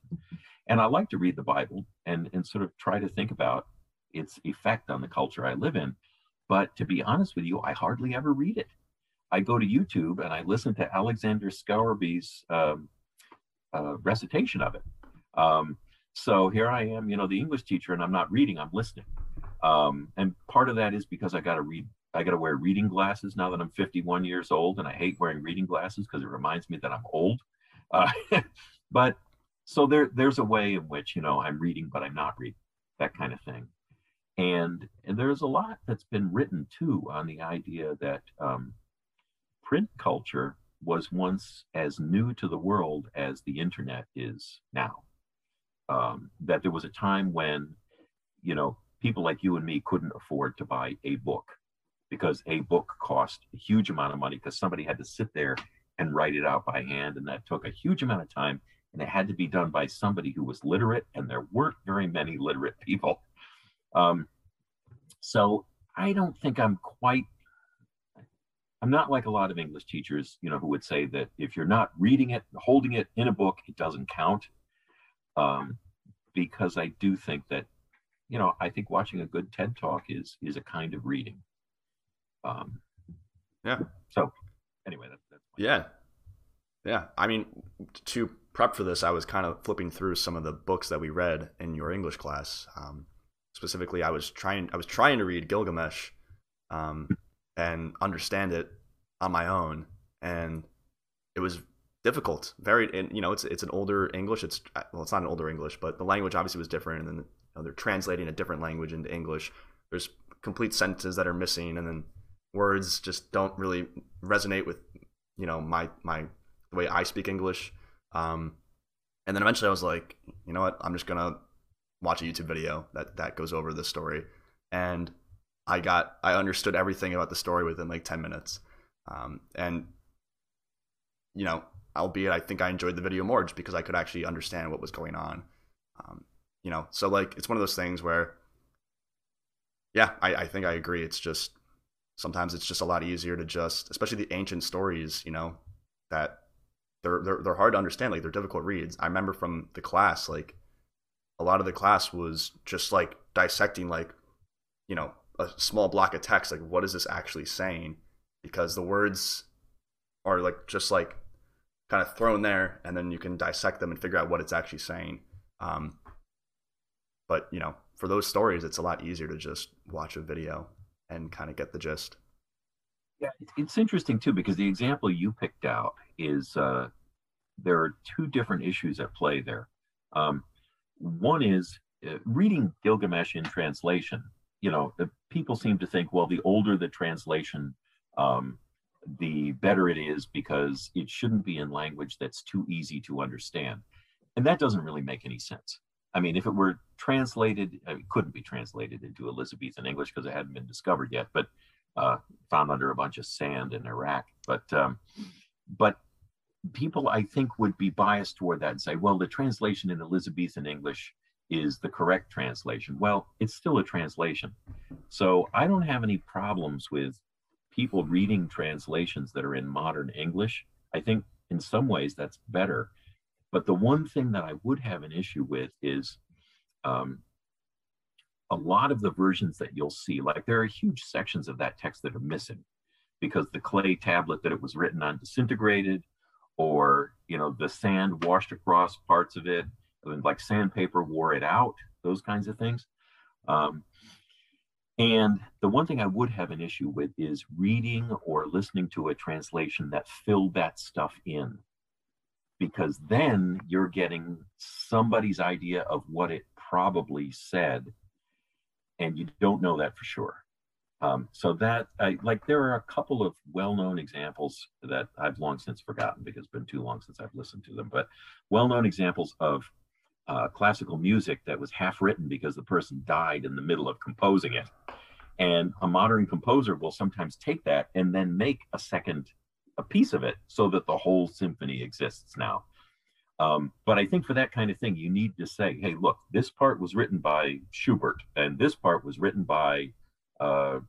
And i like to read the bible and and sort of try to think about its effect on the culture i live in. But to be honest with you i hardly ever read it. I go to youtube and i listen to alexander scourby's um, uh, recitation of it. Um, so here I am, you know, the English teacher, and I'm not reading, I'm listening. Um, and part of that is because I got to read, I got to wear reading glasses now that I'm 51 years old, and I hate wearing reading glasses because it reminds me that I'm old. Uh, but so there, there's a way in which you know I'm reading, but I'm not reading, that kind of thing. And and there's a lot that's been written too on the idea that um, print culture was once as new to the world as the internet is now um, that there was a time when, you know, people like you and me couldn't afford to buy a book because a book cost a huge amount of money because somebody had to sit there and write it out by hand. And that took a huge amount of time. And it had to be done by somebody who was literate, and there weren't very many literate people. Um, so I don't think I'm quite I'm not like a lot of English teachers, you know, who would say that if you're not reading it, holding it in a book, it doesn't count um, because I do think that, you know, I think watching a good TED talk is is a kind of reading. Um, yeah. So, anyway, that, that's yeah, yeah. I mean, to prep for this, I was kind of flipping through some of the books that we read in your English class. Um, specifically, I was trying I was trying to read Gilgamesh, um, and understand it on my own, and it was difficult. Very, and you know, it's it's an older English. It's well, it's not an older English, but the language obviously was different, and then you know, they're translating a different language into English. There's complete sentences that are missing, and then words just don't really resonate with you know my my the way I speak English. Um, and then eventually I was like, you know what? I'm just gonna watch a YouTube video that that goes over the story, and I got I understood everything about the story within like 10 minutes. Um, and you know, albeit I think I enjoyed the video more just because I could actually understand what was going on. Um, you know, so like it's one of those things where yeah, I, I think I agree. It's just sometimes it's just a lot easier to just, especially the ancient stories, you know, that they're they're they're hard to understand. Like they're difficult reads. I remember from the class, like a lot of the class was just like dissecting, like you know, a small block of text. Like what is this actually saying? Because the words are like just like kind of thrown there, and then you can dissect them and figure out what it's actually saying. Um, but you know, for those stories, it's a lot easier to just watch a video and kind of get the gist. Yeah, it's interesting too because the example you picked out is uh, there are two different issues at play there. Um, one is uh, reading Gilgamesh in translation. You know, people seem to think, well, the older the translation, um, the better it is because it shouldn't be in language that's too easy to understand. And that doesn't really make any sense. I mean, if it were translated, it couldn't be translated into Elizabethan English because it hadn't been discovered yet, but uh, found under a bunch of sand in Iraq. But um, but people, I think, would be biased toward that and say, well, the translation in Elizabethan English is the correct translation. Well, it's still a translation. So I don't have any problems with people reading translations that are in modern English. I think in some ways that's better. But the one thing that I would have an issue with is um, a lot of the versions that you'll see, like there are huge sections of that text that are missing because the clay tablet that it was written on disintegrated or you know the sand washed across parts of it and like sandpaper wore it out those kinds of things. Um, and the one thing i would have an issue with is reading or listening to a translation that filled that stuff in because then you're getting somebody's idea of what it probably said and you don't know that for sure um, so that, I, like, there are a couple of well-known examples that I've long since forgotten because it's been too long since I've listened to them. But well-known examples of uh, classical music that was half written because the person died in the middle of composing it. And a modern composer will sometimes take that and then make a second a piece of it so that the whole symphony exists now. Um, but I think for that kind of thing, you need to say, hey, look, this part was written by Schubert, and this part was written by uh,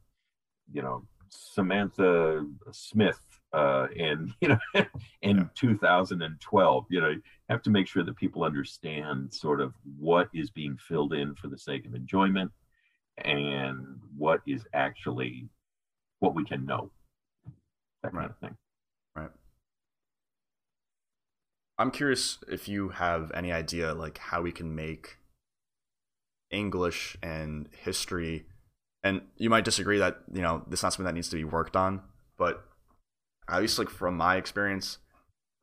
you know, Samantha Smith uh, in you know in yeah. 2012. You know, you have to make sure that people understand sort of what is being filled in for the sake of enjoyment and what is actually what we can know. That kind of thing. Right. I'm curious if you have any idea like how we can make English and history and you might disagree that you know this is not something that needs to be worked on but at least like from my experience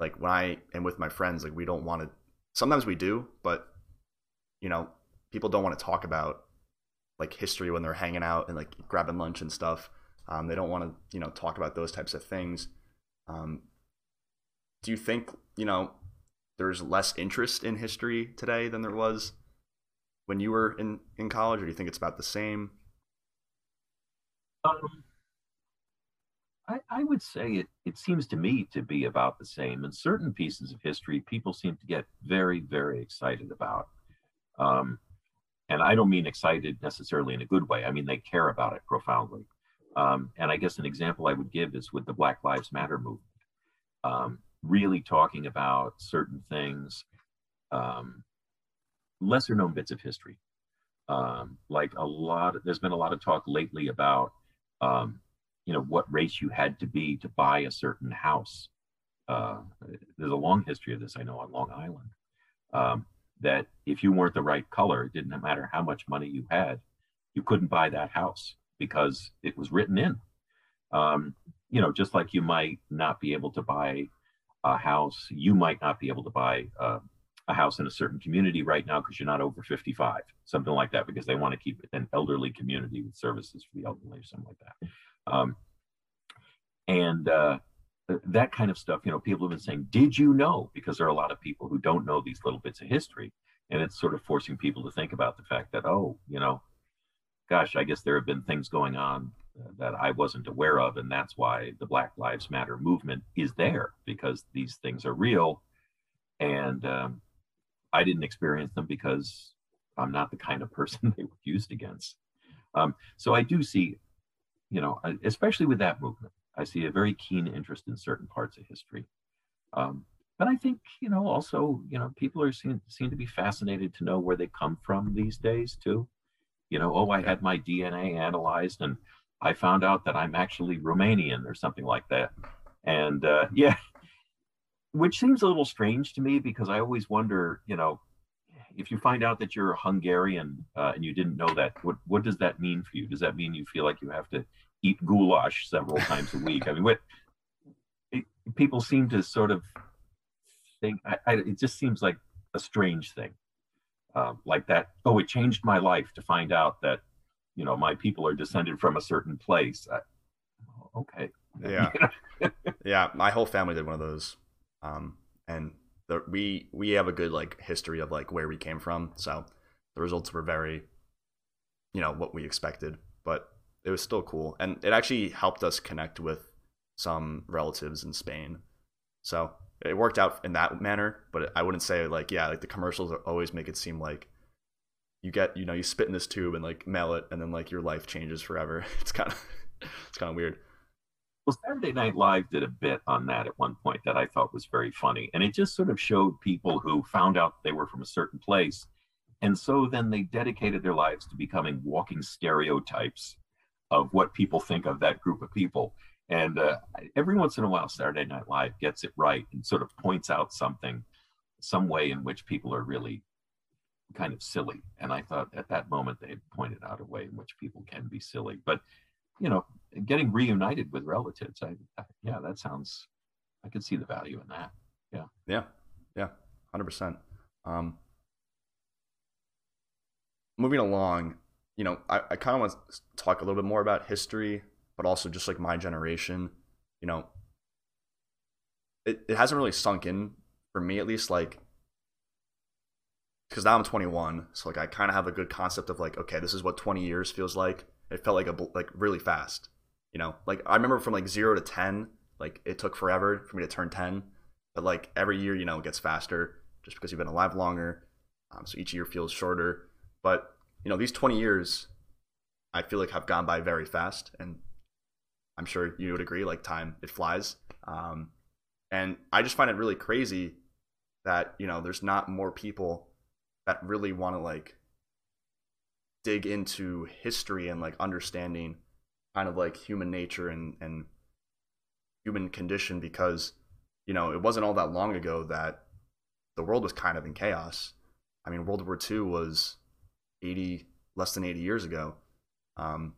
like when i am with my friends like we don't want to sometimes we do but you know people don't want to talk about like history when they're hanging out and like grabbing lunch and stuff. Um, they don't want to you know talk about those types of things. Um, do you think you know there's less interest in history today than there was when you were in in college or do you think it's about the same um, I, I, would say it, it seems to me to be about the same. And certain pieces of history, people seem to get very, very excited about. Um, and I don't mean excited necessarily in a good way. I mean, they care about it profoundly. Um, and I guess an example I would give is with the Black Lives Matter movement, um, really talking about certain things, um, lesser known bits of history. Um, like a lot, there's been a lot of talk lately about um, you know, what race you had to be to buy a certain house. Uh, there's a long history of this, I know, on Long Island. Um, that if you weren't the right color, it didn't matter how much money you had, you couldn't buy that house because it was written in. Um, you know, just like you might not be able to buy a house, you might not be able to buy uh, a house in a certain community right now because you're not over 55, something like that, because they want to keep an elderly community with services for the elderly or something like that. Um, and uh, that kind of stuff, you know, people have been saying, Did you know? Because there are a lot of people who don't know these little bits of history. And it's sort of forcing people to think about the fact that, oh, you know, gosh, I guess there have been things going on that I wasn't aware of. And that's why the Black Lives Matter movement is there because these things are real. And um, I didn't experience them because I'm not the kind of person they were used against. Um, so I do see, you know, especially with that movement, I see a very keen interest in certain parts of history. Um, but I think, you know, also, you know, people are seem, seem to be fascinated to know where they come from these days too. You know, oh, I had my DNA analyzed and I found out that I'm actually Romanian or something like that. And uh, yeah, which seems a little strange to me because I always wonder, you know, if you find out that you're Hungarian uh, and you didn't know that, what what does that mean for you? Does that mean you feel like you have to eat goulash several times a week? I mean, what it, people seem to sort of think. I, I, it just seems like a strange thing, um, like that. Oh, it changed my life to find out that you know my people are descended from a certain place. I, okay. Yeah. yeah. My whole family did one of those, um, and the, we we have a good like history of like where we came from. So the results were very, you know, what we expected, but it was still cool, and it actually helped us connect with some relatives in Spain. So it worked out in that manner, but I wouldn't say like yeah, like the commercials always make it seem like you get you know you spit in this tube and like mail it, and then like your life changes forever. It's kind of it's kind of weird. Well, Saturday Night Live did a bit on that at one point that I thought was very funny. And it just sort of showed people who found out they were from a certain place. And so then they dedicated their lives to becoming walking stereotypes of what people think of that group of people. And uh, every once in a while, Saturday Night Live gets it right and sort of points out something, some way in which people are really kind of silly. And I thought at that moment they had pointed out a way in which people can be silly. But you know, getting reunited with relatives. I, I, yeah, that sounds. I could see the value in that. Yeah. Yeah. Yeah. Hundred percent. Um, moving along, you know, I, I kind of want to talk a little bit more about history, but also just like my generation. You know, it, it hasn't really sunk in for me at least. Like, because now I'm 21, so like I kind of have a good concept of like, okay, this is what 20 years feels like it felt like a like really fast. You know, like I remember from like zero to ten, like it took forever for me to turn ten, but like every year, you know, it gets faster just because you've been alive longer. Um, so each year feels shorter. But you know, these twenty years, I feel like have gone by very fast, and I'm sure you would agree. Like time, it flies. Um, and I just find it really crazy that you know there's not more people that really want to like dig into history and like understanding kind of like human nature and and human condition because you know it wasn't all that long ago that the world was kind of in chaos. I mean world war ii was 80 less than 80 years ago. Um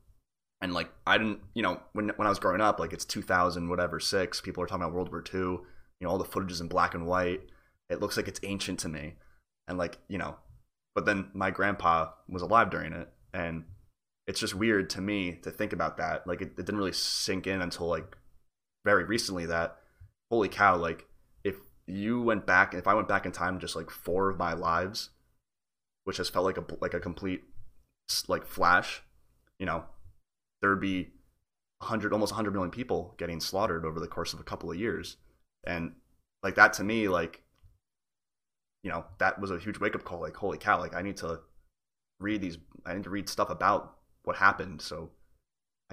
and like i didn't you know when when i was growing up like it's 2000 whatever 6 people are talking about world war ii you know all the footage is in black and white. It looks like it's ancient to me and like you know but then my grandpa was alive during it, and it's just weird to me to think about that. Like it, it didn't really sink in until like very recently that holy cow, like if you went back, if I went back in time, just like four of my lives, which has felt like a like a complete like flash, you know, there would be 100 almost 100 million people getting slaughtered over the course of a couple of years and like that to me like you know that was a huge wake up call. Like holy cow! Like I need to read these. I need to read stuff about what happened. So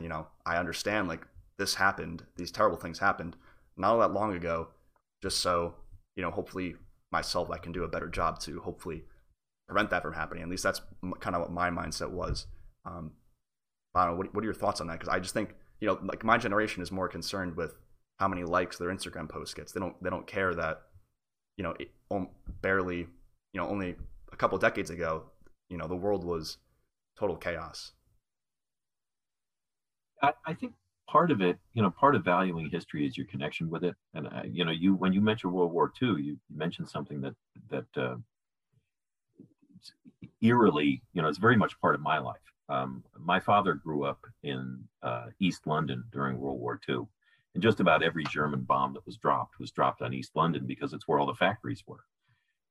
you know I understand like this happened. These terrible things happened not all that long ago. Just so you know, hopefully myself I can do a better job to hopefully prevent that from happening. At least that's kind of what my mindset was. Um, I don't know. What, what are your thoughts on that? Because I just think you know, like my generation is more concerned with how many likes their Instagram post gets. They don't they don't care that you know, it, barely, you know, only a couple decades ago, you know, the world was total chaos. I, I think part of it, you know, part of valuing history is your connection with it. And I, you know, you when you mentioned World War II, you mentioned something that that uh, eerily, you know, it's very much part of my life. Um, my father grew up in uh, East London during World War II, and just about every German bomb that was dropped was dropped on East London because it's where all the factories were.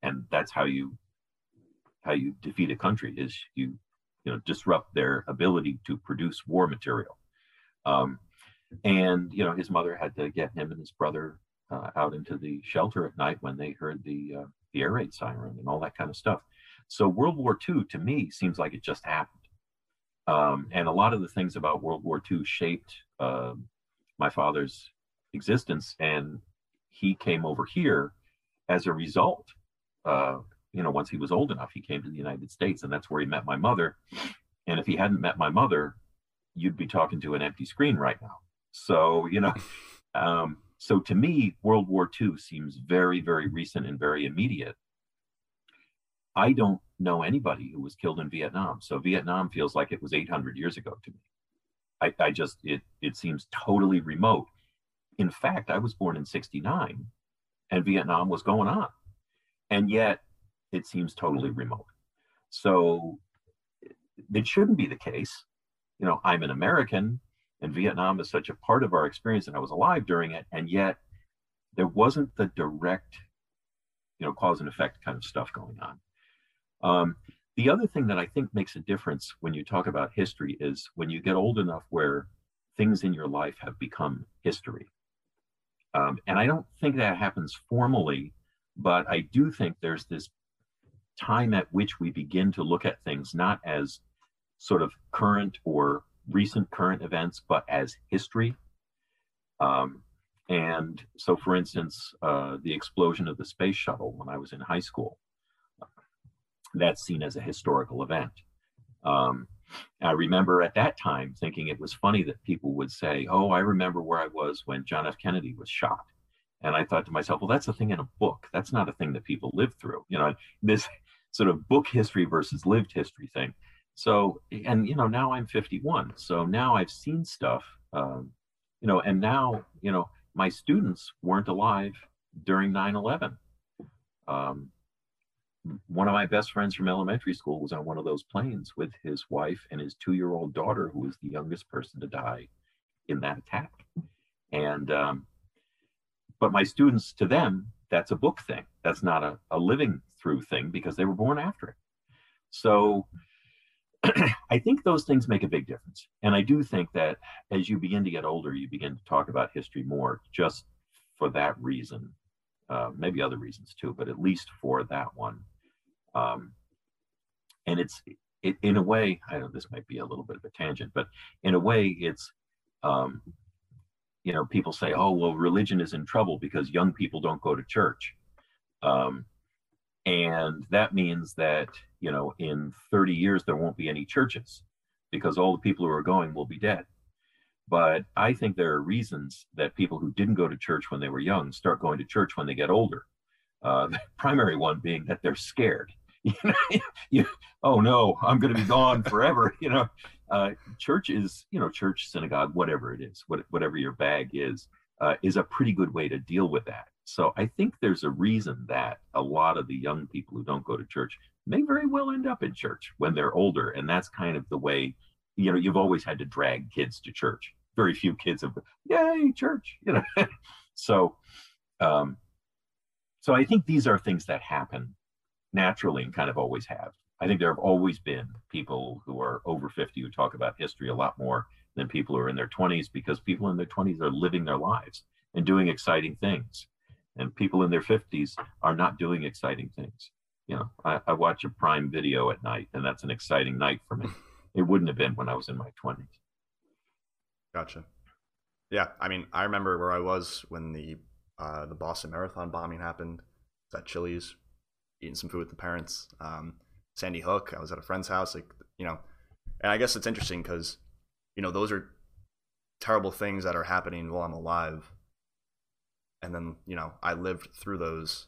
And that's how you how you defeat a country is you you know disrupt their ability to produce war material. Um, and you know his mother had to get him and his brother uh, out into the shelter at night when they heard the uh, the air raid siren and all that kind of stuff. So World War II to me seems like it just happened. Um, and a lot of the things about World War II shaped uh, my father's existence. And he came over here as a result. Uh, you know, once he was old enough, he came to the United States, and that's where he met my mother. And if he hadn't met my mother, you'd be talking to an empty screen right now. So, you know, um, so to me, World War II seems very, very recent and very immediate. I don't know anybody who was killed in Vietnam. So Vietnam feels like it was 800 years ago to me. I, I just, it, it seems totally remote. In fact, I was born in 69 and Vietnam was going on. And yet it seems totally remote. So it shouldn't be the case. You know, I'm an American and Vietnam is such a part of our experience and I was alive during it. And yet there wasn't the direct, you know, cause and effect kind of stuff going on. Um, the other thing that I think makes a difference when you talk about history is when you get old enough where things in your life have become history. Um, and I don't think that happens formally, but I do think there's this time at which we begin to look at things not as sort of current or recent current events, but as history. Um, and so, for instance, uh, the explosion of the space shuttle when I was in high school, that's seen as a historical event. Um, I remember at that time thinking it was funny that people would say, Oh, I remember where I was when John F. Kennedy was shot. And I thought to myself, well, that's a thing in a book. That's not a thing that people live through. You know, this sort of book history versus lived history thing. So, and, you know, now I'm 51. So now I've seen stuff, um, you know, and now, you know, my students weren't alive during 9 11. Um, one of my best friends from elementary school was on one of those planes with his wife and his two year old daughter, who was the youngest person to die in that attack. And, um, but my students, to them, that's a book thing. That's not a, a living through thing because they were born after it. So I think those things make a big difference. And I do think that as you begin to get older, you begin to talk about history more just for that reason. Uh, maybe other reasons too, but at least for that one. Um, and it's it, in a way, I know this might be a little bit of a tangent, but in a way, it's um, you know, people say, "Oh, well, religion is in trouble because young people don't go to church," um, and that means that you know, in 30 years there won't be any churches because all the people who are going will be dead. But I think there are reasons that people who didn't go to church when they were young start going to church when they get older. Uh, the primary one being that they're scared you know, you, oh no, I'm going to be gone forever. you know, uh, church is, you know, church, synagogue, whatever it is, what, whatever your bag is, uh, is a pretty good way to deal with that. So I think there's a reason that a lot of the young people who don't go to church may very well end up in church when they're older. And that's kind of the way, you know, you've always had to drag kids to church. Very few kids have, yay, church, you know. so, um, so I think these are things that happen naturally and kind of always have. I think there have always been people who are over 50 who talk about history a lot more than people who are in their 20s because people in their 20s are living their lives and doing exciting things. And people in their 50s are not doing exciting things. You know, I, I watch a prime video at night, and that's an exciting night for me. It wouldn't have been when I was in my 20s. Gotcha. Yeah, I mean, I remember where I was when the uh, the Boston Marathon bombing happened. At Chili's, eating some food with the parents. Um, Sandy Hook, I was at a friend's house, like you know, and I guess it's interesting because you know those are terrible things that are happening while I'm alive, and then you know I lived through those,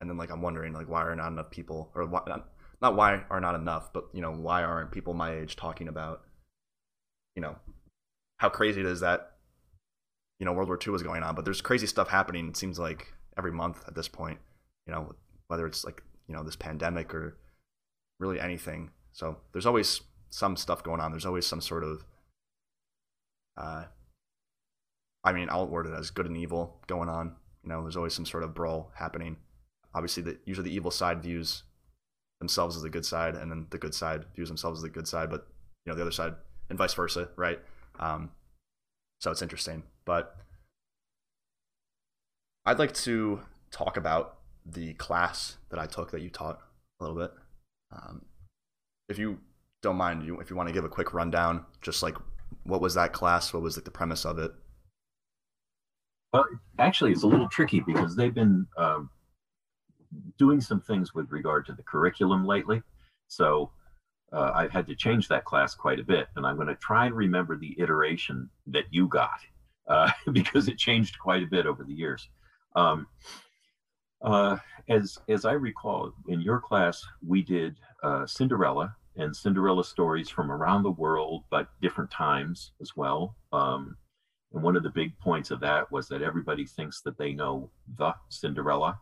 and then like I'm wondering like why are not enough people or why, not, not why are not enough, but you know why aren't people my age talking about you know how crazy it is that you know World War II was going on, but there's crazy stuff happening. It seems like every month at this point. You know, whether it's like you know this pandemic or really anything. So there's always some stuff going on. There's always some sort of uh, I mean, I'll word it as good and evil going on. You know, there's always some sort of brawl happening. Obviously, the usually the evil side views themselves as the good side, and then the good side views themselves as the good side. But you know, the other side, and vice versa, right? Um, so it's interesting. But I'd like to talk about the class that I took that you taught a little bit. Um, if you don't mind you if you want to give a quick rundown, just like what was that class? What was like the premise of it? Well, actually, it's a little tricky because they've been um, doing some things with regard to the curriculum lately. So uh, I've had to change that class quite a bit, and I'm going to try and remember the iteration that you got uh, because it changed quite a bit over the years. Um, uh, as as I recall, in your class, we did uh, Cinderella and Cinderella stories from around the world, but different times as well. Um, and one of the big points of that was that everybody thinks that they know the Cinderella,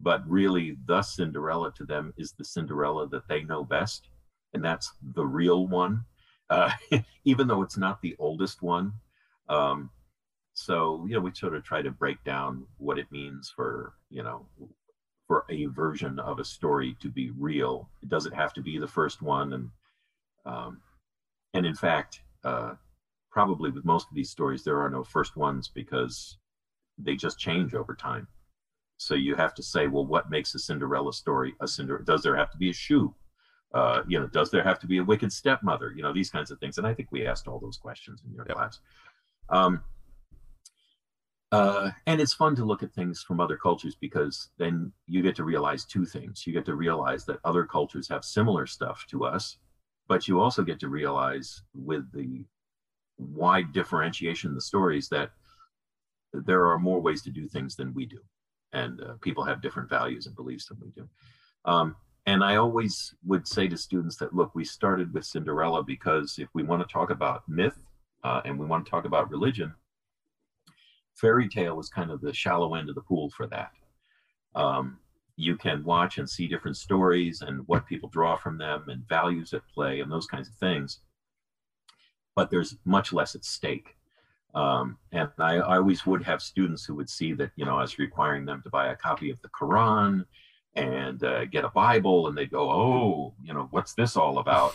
but really the Cinderella to them is the Cinderella that they know best, and that's the real one, uh, even though it's not the oldest one. Um, so you know, we sort of try to break down what it means for you know for a version of a story to be real. It doesn't have to be the first one, and um, and in fact, uh, probably with most of these stories, there are no first ones because they just change over time. So you have to say, well, what makes a Cinderella story a Cinderella? Does there have to be a shoe? Uh, you know, does there have to be a wicked stepmother? You know, these kinds of things. And I think we asked all those questions in your yep. class. Um, uh, and it's fun to look at things from other cultures because then you get to realize two things. You get to realize that other cultures have similar stuff to us, but you also get to realize with the wide differentiation in the stories that there are more ways to do things than we do. And uh, people have different values and beliefs than we do. Um, and I always would say to students that, look, we started with Cinderella because if we want to talk about myth uh, and we want to talk about religion, fairy tale is kind of the shallow end of the pool for that. Um, you can watch and see different stories and what people draw from them and values at play and those kinds of things. But there's much less at stake. Um, and I, I, always would have students who would see that, you know, I was requiring them to buy a copy of the Quran and uh, get a Bible, and they'd go, oh, you know, what's this all about?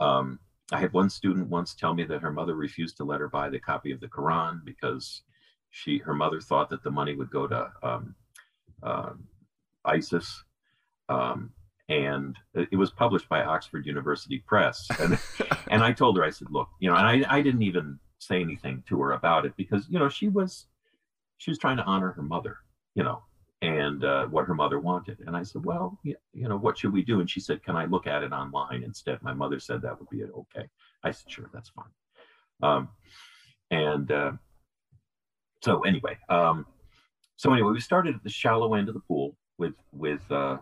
Um, I had one student once tell me that her mother refused to let her buy the copy of the Quran because she her mother thought that the money would go to um, uh, ISIS, um, and it was published by Oxford University Press. And and I told her, I said, look, you know, and I I didn't even say anything to her about it because you know she was she was trying to honor her mother, you know, and uh, what her mother wanted. And I said, well, you, you know, what should we do? And she said, can I look at it online instead? My mother said that would be okay. I said, sure, that's fine. Um, and uh, so anyway, um, so anyway, we started at the shallow end of the pool with with uh,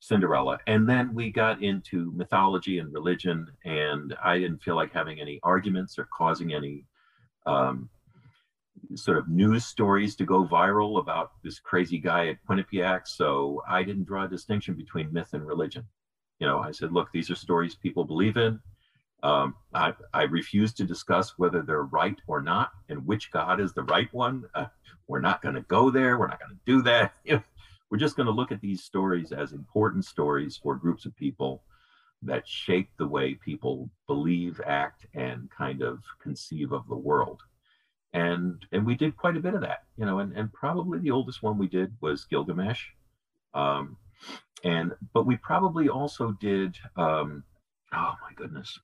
Cinderella, and then we got into mythology and religion, and I didn't feel like having any arguments or causing any um, sort of news stories to go viral about this crazy guy at Quinnipiac. So I didn't draw a distinction between myth and religion. You know, I said, look, these are stories people believe in. Um, I, I, refuse to discuss whether they're right or not and which God is the right one. Uh, we're not going to go there. We're not going to do that. We're just going to look at these stories as important stories for groups of people that shape the way people believe, act, and kind of conceive of the world. And and we did quite a bit of that, you know. And and probably the oldest one we did was Gilgamesh. Um, and but we probably also did. Um, oh my goodness,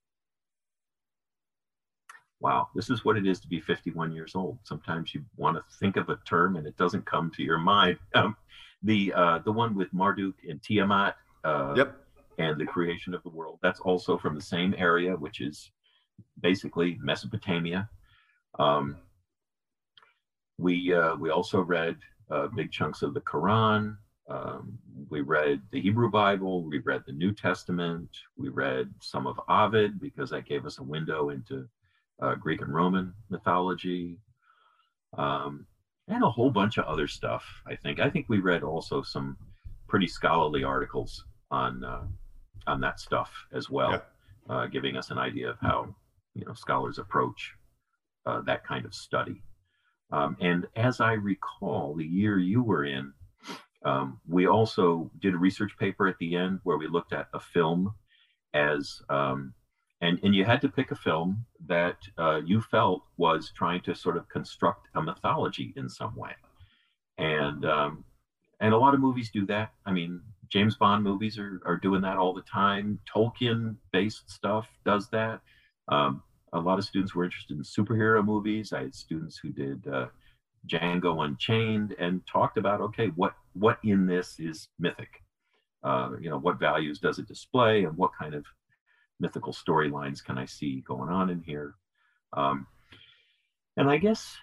wow, this is what it is to be 51 years old. Sometimes you want to think of a term and it doesn't come to your mind. Um, the uh, the one with Marduk and Tiamat. Uh, yep. And the creation of the world. That's also from the same area, which is basically Mesopotamia. Um, we uh, we also read uh, big chunks of the Quran. Um, we read the Hebrew Bible. We read the New Testament. We read some of Ovid because that gave us a window into uh, Greek and Roman mythology, um, and a whole bunch of other stuff. I think. I think we read also some pretty scholarly articles on uh, on that stuff as well, yeah. uh, giving us an idea of how you know scholars approach uh, that kind of study. Um, and as I recall, the year you were in, um, we also did a research paper at the end where we looked at a film as um, and and you had to pick a film that uh, you felt was trying to sort of construct a mythology in some way and um, and a lot of movies do that i mean James Bond movies are, are doing that all the time. Tolkien based stuff does that. Um, a lot of students were interested in superhero movies. I had students who did uh, Django Unchained and talked about okay, what what in this is mythic? Uh, you know, what values does it display, and what kind of mythical storylines can I see going on in here? Um, and I guess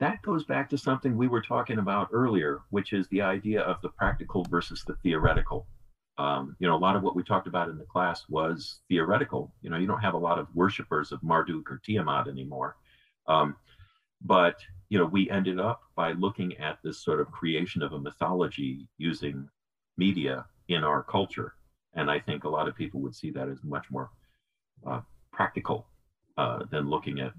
that goes back to something we were talking about earlier, which is the idea of the practical versus the theoretical. Um, you know, a lot of what we talked about in the class was theoretical. You know, you don't have a lot of worshipers of Marduk or Tiamat anymore. Um, but, you know, we ended up by looking at this sort of creation of a mythology using media in our culture. And I think a lot of people would see that as much more uh, practical uh, than looking at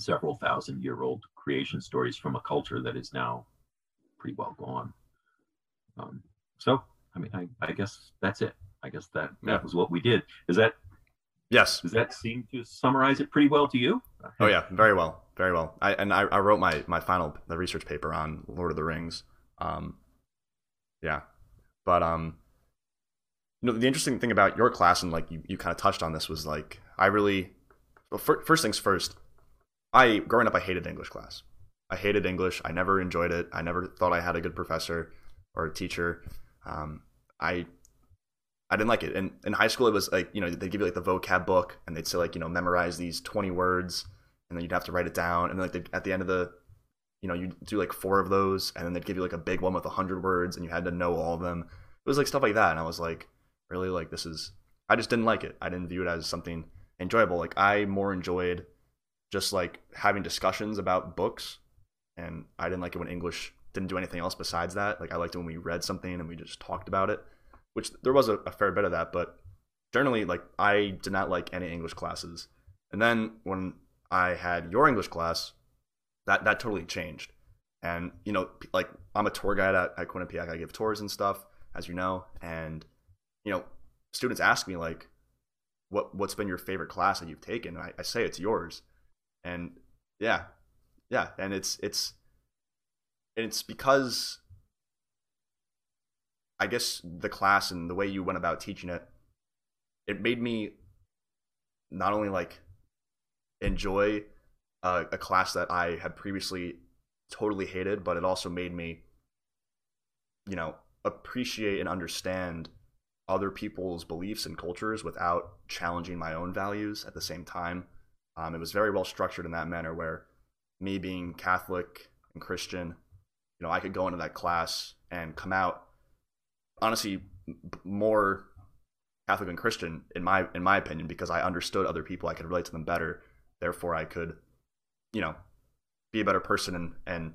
several thousand year old creation stories from a culture that is now pretty well gone. Um, so, I mean, I, I guess that's it. I guess that that yeah. was what we did. Is that yes? Does that seem to summarize it pretty well to you? Oh yeah, very well, very well. I and I, I wrote my my final the research paper on Lord of the Rings. Um, yeah, but um, you know the interesting thing about your class and like you, you kind of touched on this was like I really well, first things first I growing up I hated English class. I hated English. I never enjoyed it. I never thought I had a good professor or a teacher. Um, I I didn't like it. And in high school, it was like you know they give you like the vocab book, and they'd say like you know memorize these twenty words, and then you'd have to write it down. And then like at the end of the, you know, you do like four of those, and then they'd give you like a big one with hundred words, and you had to know all of them. It was like stuff like that, and I was like, really like this is. I just didn't like it. I didn't view it as something enjoyable. Like I more enjoyed just like having discussions about books. And I didn't like it when English didn't do anything else besides that. Like I liked it when we read something and we just talked about it, which there was a, a fair bit of that. But generally, like I did not like any English classes. And then when I had your English class, that that totally changed. And you know, like I'm a tour guide at, at Quinnipiac. I give tours and stuff, as you know. And you know, students ask me like, "What what's been your favorite class that you've taken?" I, I say it's yours and yeah yeah and it's it's and it's because i guess the class and the way you went about teaching it it made me not only like enjoy a, a class that i had previously totally hated but it also made me you know appreciate and understand other people's beliefs and cultures without challenging my own values at the same time um, it was very well structured in that manner where me being Catholic and Christian, you know, I could go into that class and come out honestly more Catholic and Christian in my in my opinion because I understood other people, I could relate to them better. Therefore, I could, you know, be a better person and and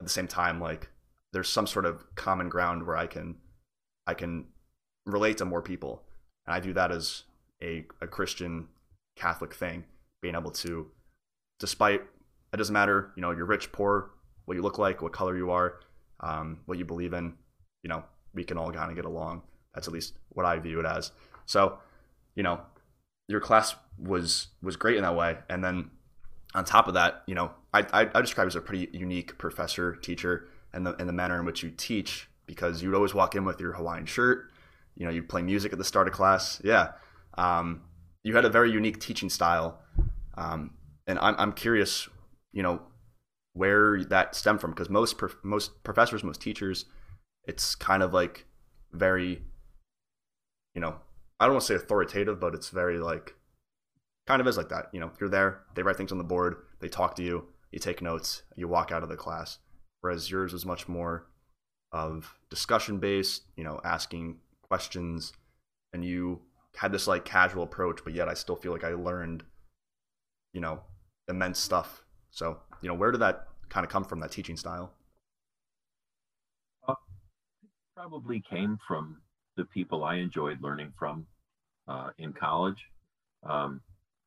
at the same time like there's some sort of common ground where I can I can relate to more people. And I view that as a, a Christian Catholic thing being able to, despite it doesn't matter, you know, you're rich, poor, what you look like, what color you are, um, what you believe in, you know, we can all kind of get along. That's at least what I view it as. So, you know, your class was was great in that way, and then on top of that, you know, I I, I describe as a pretty unique professor teacher, and the and the manner in which you teach because you'd always walk in with your Hawaiian shirt, you know, you'd play music at the start of class, yeah. Um, you had a very unique teaching style, um, and I'm I'm curious, you know, where that stemmed from because most most professors, most teachers, it's kind of like very, you know, I don't want to say authoritative, but it's very like, kind of is like that. You know, you're there, they write things on the board, they talk to you, you take notes, you walk out of the class. Whereas yours was much more of discussion based, you know, asking questions, and you had this like casual approach, but yet I still feel like I learned, you know, immense stuff. So, you know, where did that kind of come from, that teaching style? Uh, probably came from the people I enjoyed learning from uh, in college. Um,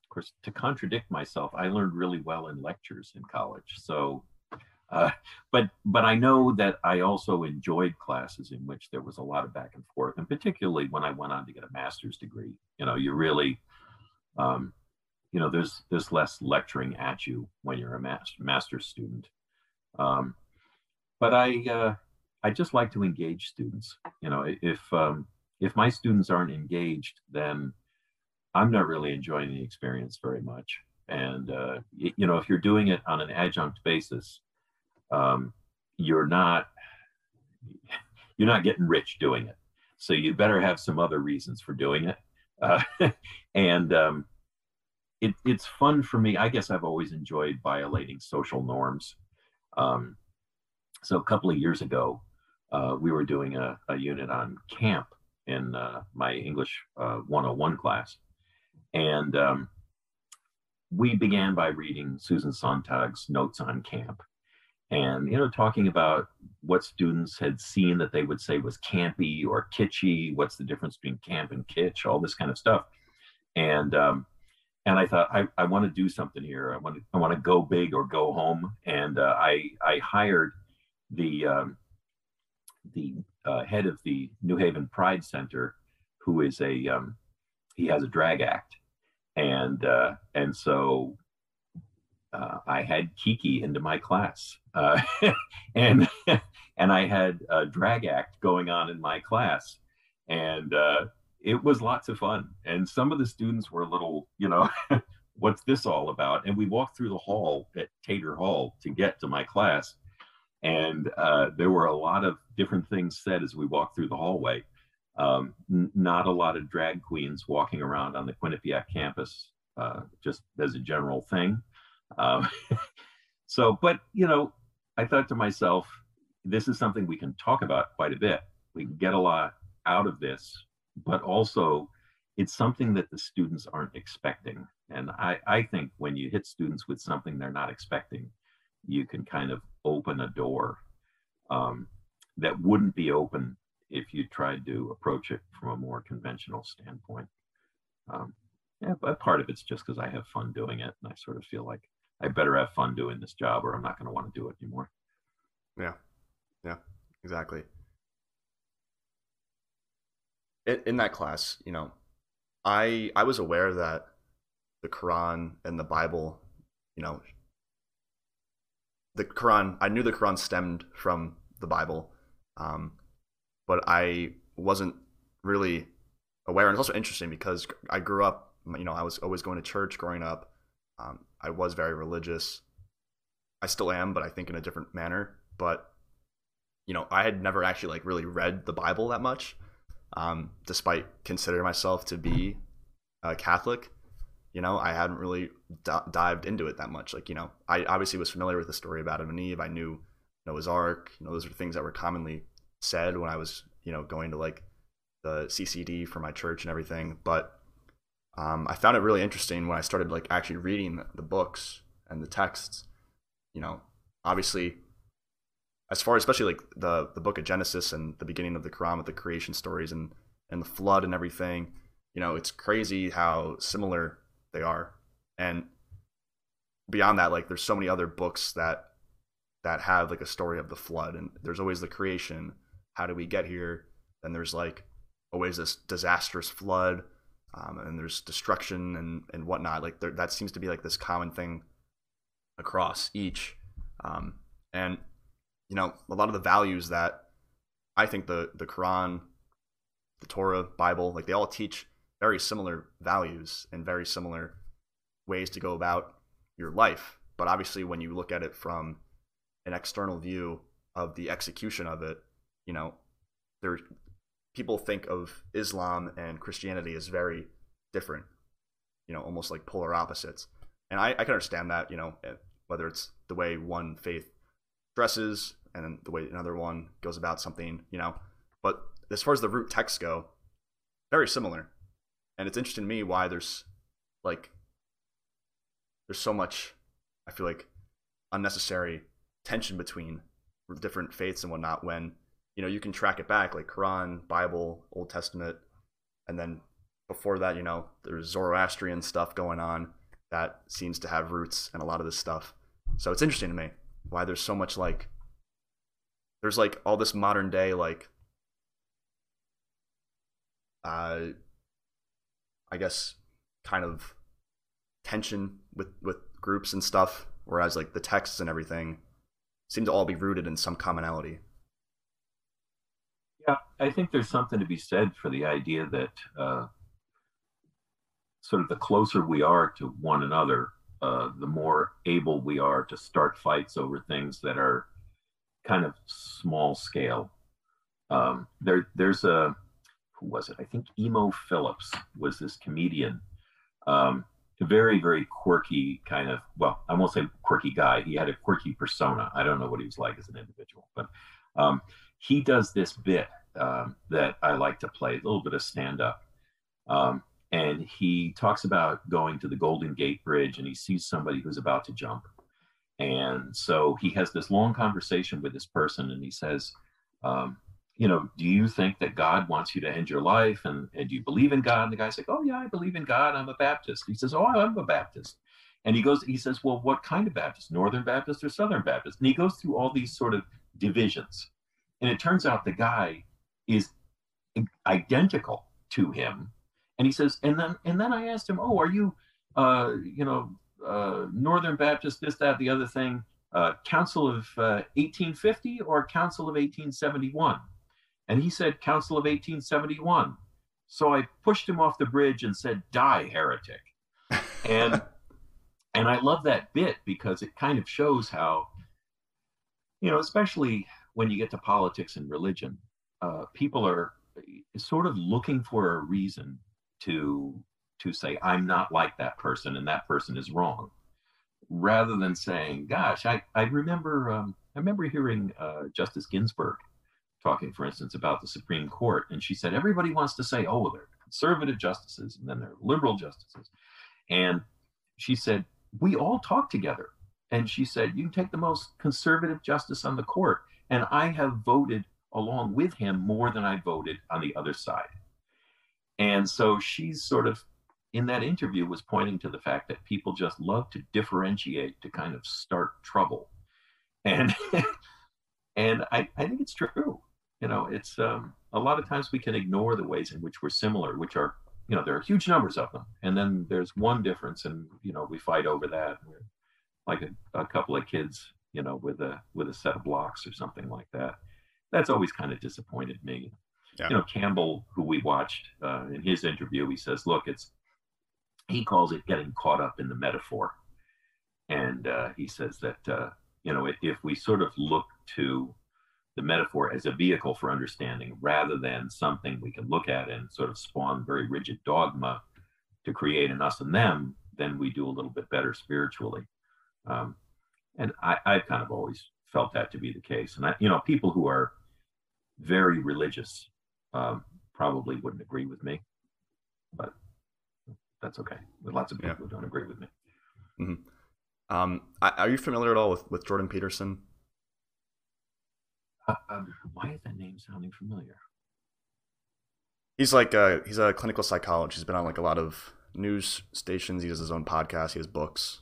of course, to contradict myself, I learned really well in lectures in college. So uh, but but I know that I also enjoyed classes in which there was a lot of back and forth, and particularly when I went on to get a master's degree. You know, you really, um, you know, there's there's less lecturing at you when you're a master master's student. Um, but I uh, I just like to engage students. You know, if um, if my students aren't engaged, then I'm not really enjoying the experience very much. And uh, you know, if you're doing it on an adjunct basis, um, you're not you're not getting rich doing it. So you better have some other reasons for doing it. Uh, and um, it, it's fun for me. I guess I've always enjoyed violating social norms. Um, so a couple of years ago, uh, we were doing a, a, unit on camp in uh, my English uh, 101 class. And um, we began by reading Susan Sontag's Notes on Camp and you know talking about what students had seen that they would say was campy or kitschy what's the difference between camp and kitsch all this kind of stuff. And um, and i thought i, I want to do something here. I want to i want to go big or go home. And uh, i i hired the um, the uh, head of the new haven pride center who is a um, he has a drag act. And uh, and so uh, I had Kiki into my class, uh, and and I had a drag act going on in my class, and uh, it was lots of fun. And some of the students were a little, you know, what's this all about? And we walked through the hall at Tator Hall to get to my class, and uh, there were a lot of different things said as we walked through the hallway. Um, n- not a lot of drag queens walking around on the Quinnipiac campus, uh, just as a general thing. Um, so, but you know, I thought to myself, this is something we can talk about quite a bit. We can get a lot out of this, but also it's something that the students aren't expecting. And I, I think when you hit students with something they're not expecting, you can kind of open a door um, that wouldn't be open if you tried to approach it from a more conventional standpoint. Um, yeah, but part of it's just because I have fun doing it, and I sort of feel like I better have fun doing this job or I'm not going to want to do it anymore. Yeah. Yeah, exactly. In, that class, you know, I I was aware that the Quran and the Bible, you know, the Quran, I knew the Quran stemmed from the Bible, um, but I wasn't really aware. And it's also interesting because I grew up, you know, I was always going to church growing up. Um, I was very religious. I still am, but I think in a different manner. But you know, I had never actually like really read the Bible that much, um, despite considering myself to be a Catholic. You know, I hadn't really d- dived into it that much. Like, you know, I obviously was familiar with the story about Adam and Eve. I knew Noah's Ark. You know, those are things that were commonly said when I was, you know, going to like the CCD for my church and everything. But um, I found it really interesting when I started like actually reading the, books and the texts. You know, obviously, as far especially like the the book of Genesis and the beginning of the Quran with the creation stories and and the flood and everything. You know, it's crazy how similar they are. And beyond that, like there's so many other books that that have like a story of the flood and there's always the creation. How do we get here? Then there's like always this disastrous flood um, and there's destruction and and whatnot. Like there, that seems to be like this common thing across each, um, and you know a lot of the values that I think the the Quran, the Torah, Bible, like they all teach very similar values and very similar ways to go about your life. But obviously, when you look at it from an external view of the execution of it, you know, there people think of Islam and Christianity as very different, you know, almost like polar opposites. And I, I can understand that, you know, eh, whether it's the way one faith dresses and the way another one goes about something, you know. But as far as the root texts go, very similar. And it's interesting to me why there's like there's so much I feel like unnecessary tension between different faiths and whatnot when you know you can track it back like quran bible old testament and then before that you know there's zoroastrian stuff going on that seems to have roots in a lot of this stuff. So it's interesting to me why there's so much like there's like all this modern day like uh i guess kind of tension with with groups and stuff whereas like the texts and everything seem to all be rooted in some commonality I think there's something to be said for the idea that uh, sort of the closer we are to one another, uh, the more able we are to start fights over things that are kind of small scale. Um, there, there's a who was it? I think Emo Philips was this comedian, um, very very quirky kind of well, I won't say quirky guy. He had a quirky persona. I don't know what he was like as an individual, but um, he does this bit um, that I like to play, a little bit of stand up. Um, and he talks about going to the Golden Gate Bridge and he sees somebody who's about to jump. And so he has this long conversation with this person and he says, um, you know, do you think that God wants you to end your life? And, and do you believe in God? And the guy's like, oh, yeah, I believe in God. I'm a Baptist. He says, oh, I'm a Baptist. And he goes, he says, well, what kind of Baptist? Northern Baptist or Southern Baptist? And he goes through all these sort of divisions. And it turns out the guy is identical to him. And he says, and then and then I asked him, oh, are you, uh, you know, uh, Northern Baptist, this, that, the other thing, uh, Council of 1850 uh, or Council of 1871? And he said, Council of 1871. So I pushed him off the bridge and said, die, heretic. And and I love that bit because it kind of shows how, you know, especially when you get to politics and religion, uh, people are sort of looking for a reason to to say I'm not like that person and that person is wrong, rather than saying, "Gosh, I I remember um, I remember hearing uh, Justice Ginsburg talking, for instance, about the Supreme Court, and she said everybody wants to say, oh, they're conservative justices and then they're liberal justices, and she said we all talk together, and she said you can take the most conservative justice on the court and I have voted along with him more than I voted on the other side. And so she's sort of in that interview was pointing to the fact that people just love to differentiate to kind of start trouble. And and I, I think it's true. You know, it's um, a lot of times we can ignore the ways in which we're similar, which are, you know, there are huge numbers of them. And then there's one difference and, you know, we fight over that. Like a, a couple of kids you know, with a with a set of blocks or something like that. That's always kind of disappointed me. Yeah. You know, Campbell, who we watched uh, in his interview, he says, "Look, it's," he calls it getting caught up in the metaphor, and uh, he says that uh, you know, if, if we sort of look to the metaphor as a vehicle for understanding rather than something we can look at and sort of spawn very rigid dogma to create an us and them, then we do a little bit better spiritually. Um, and I, I've kind of always felt that to be the case. And I, you know, people who are very religious um, probably wouldn't agree with me, but that's okay. With lots of people yeah. who don't agree with me. Mm-hmm. Um, are you familiar at all with, with Jordan Peterson? Uh, um, why is that name sounding familiar? He's like a, he's a clinical psychologist. He's been on like a lot of news stations. He does his own podcast. He has books.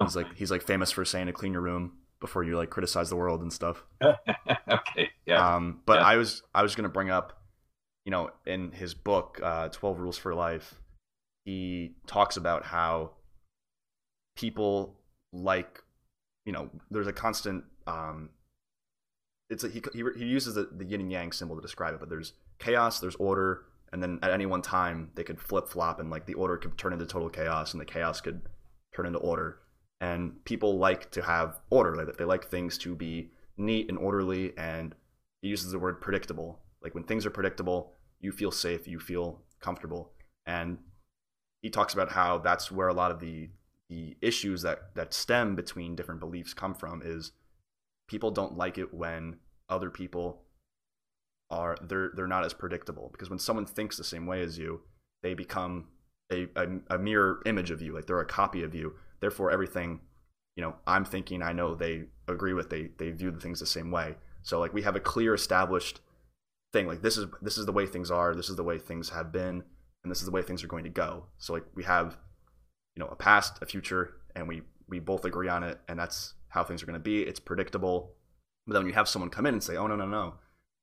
He's like he's like famous for saying to clean your room before you like criticize the world and stuff. okay. Yeah. Um, but yeah. I was I was gonna bring up, you know, in his book, uh, Twelve Rules for Life, he talks about how people like, you know, there's a constant. Um, it's a, he, he he uses the, the yin and yang symbol to describe it, but there's chaos, there's order, and then at any one time they could flip flop, and like the order could turn into total chaos, and the chaos could turn into order and people like to have order like they like things to be neat and orderly and he uses the word predictable. Like when things are predictable you feel safe you feel comfortable. And he talks about how that's where a lot of the the issues that that stem between different beliefs come from is people don't like it when other people are they're they're not as predictable. Because when someone thinks the same way as you they become a, a, a mirror image of you like they're a copy of you Therefore, everything, you know, I'm thinking, I know they agree with. They they view the things the same way. So like we have a clear established thing. Like this is this is the way things are. This is the way things have been, and this is the way things are going to go. So like we have, you know, a past, a future, and we we both agree on it, and that's how things are going to be. It's predictable. But then when you have someone come in and say, "Oh no no no,"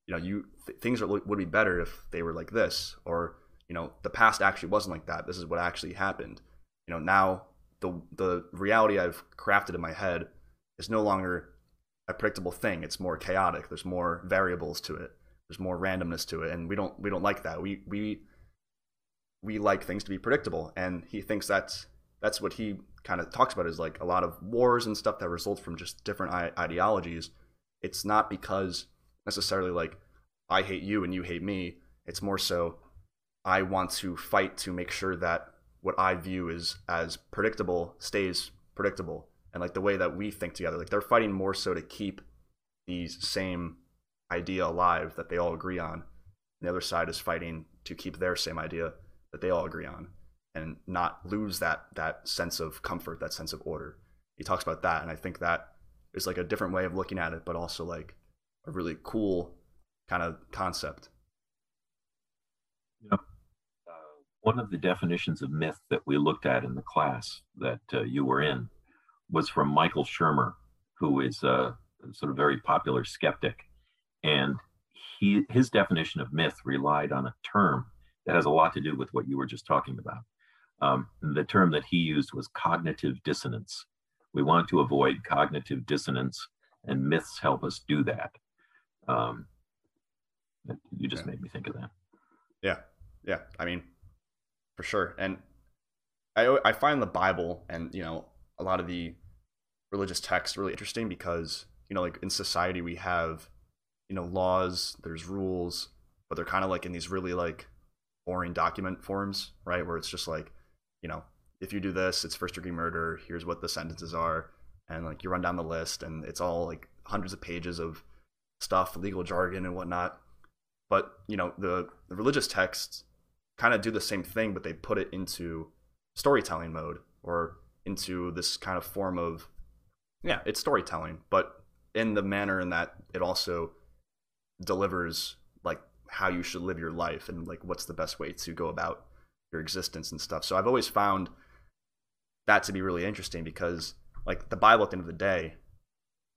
you know, you th- things are, would be better if they were like this, or you know, the past actually wasn't like that. This is what actually happened. You know, now the the reality I've crafted in my head is no longer a predictable thing. It's more chaotic. There's more variables to it. there's more randomness to it and we don't we don't like that we we we like things to be predictable and he thinks that's that's what he kind of talks about is like a lot of wars and stuff that result from just different ideologies it's not because necessarily like i hate you and you hate me it's more so i want to fight to make sure that what i view is as predictable stays predictable and like the way that we think together like they're fighting more so to keep these same idea alive that they all agree on. And the other side is fighting to keep their same idea that they all agree on and not lose that that sense of comfort, that sense of order. He talks about that, and I think that is like a different way of looking at it, but also like a really cool kind of concept. Uh, one of the definitions of myth that we looked at in the class that uh, you were in was from Michael Shermer, who is a sort of very popular skeptic and he his definition of myth relied on a term that has a lot to do with what you were just talking about. Um, the term that he used was cognitive dissonance. We want to avoid cognitive dissonance, and myths help us do that. Um, you just yeah. made me think of that. Yeah, yeah. I mean, for sure. And I I find the Bible and you know a lot of the religious texts really interesting because you know like in society we have you know laws there's rules but they're kind of like in these really like boring document forms right where it's just like you know if you do this it's first degree murder here's what the sentences are and like you run down the list and it's all like hundreds of pages of stuff legal jargon and whatnot but you know the, the religious texts kind of do the same thing but they put it into storytelling mode or into this kind of form of yeah it's storytelling but in the manner in that it also delivers like how you should live your life and like what's the best way to go about your existence and stuff. So I've always found that to be really interesting because like the Bible at the end of the day,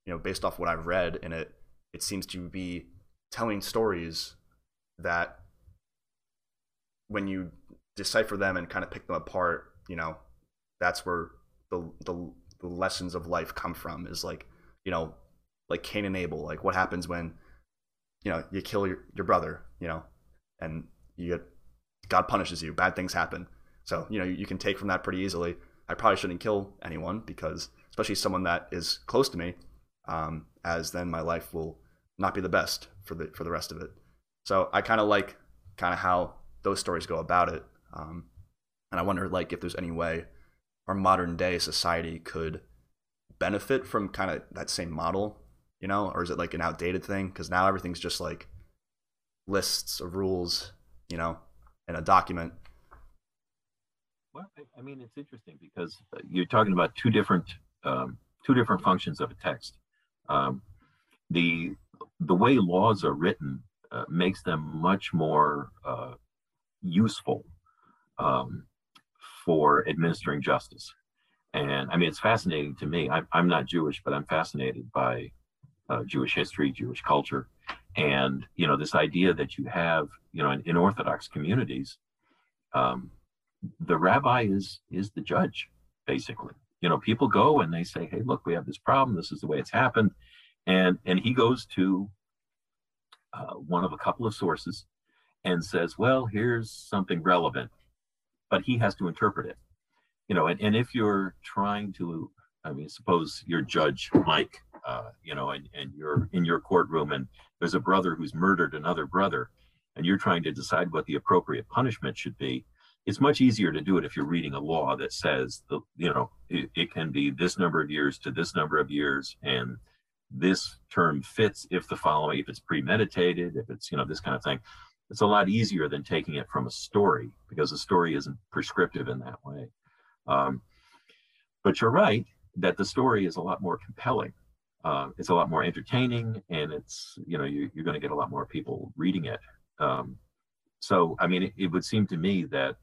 you know, based off what I've read in it, it seems to be telling stories that when you decipher them and kind of pick them apart, you know, that's where the the, the lessons of life come from is like, you know, like Cain and Abel, like what happens when you know you kill your, your brother you know and you get god punishes you bad things happen. So you know you can take from that pretty easily. I probably shouldn't kill anyone because especially someone that is close to me um, as then my life will not be the best for the for the rest of it. So i kind of like kind of how those stories go about it um, and i wonder like if there's any way our modern day society could benefit from kind of that same model you know, or is it like an outdated thing? Because now everything's just like lists of rules, you know, in a document. Well, I mean, it's interesting because uh, you're talking about two different um, two different functions of a text. Um, the the way laws are written uh, makes them much more uh, useful um, for administering justice. And I mean, it's fascinating to me. I'm, I'm not Jewish, but I'm fascinated by uh, Jewish history, Jewish culture, and you know this idea that you have, you know, in, in Orthodox communities, um, the rabbi is is the judge, basically. You know, people go and they say, "Hey, look, we have this problem. This is the way it's happened," and and he goes to uh, one of a couple of sources and says, "Well, here's something relevant," but he has to interpret it. You know, and, and if you're trying to, I mean, suppose you're Judge Mike uh, you know, and, and you're in your courtroom and there's a brother who's murdered another brother and you're trying to decide what the appropriate punishment should be, it's much easier to do it if you're reading a law that says, the, you know, it, it can be this number of years to this number of years and this term fits if the following, if it's premeditated, if it's, you know, this kind of thing. It's a lot easier than taking it from a story because a story isn't prescriptive in that way. Um, but you're right that the story is a lot more compelling. Uh, it's a lot more entertaining and it's you know you, are going to get a lot more people reading it. Um, so i mean it, it, would seem to me that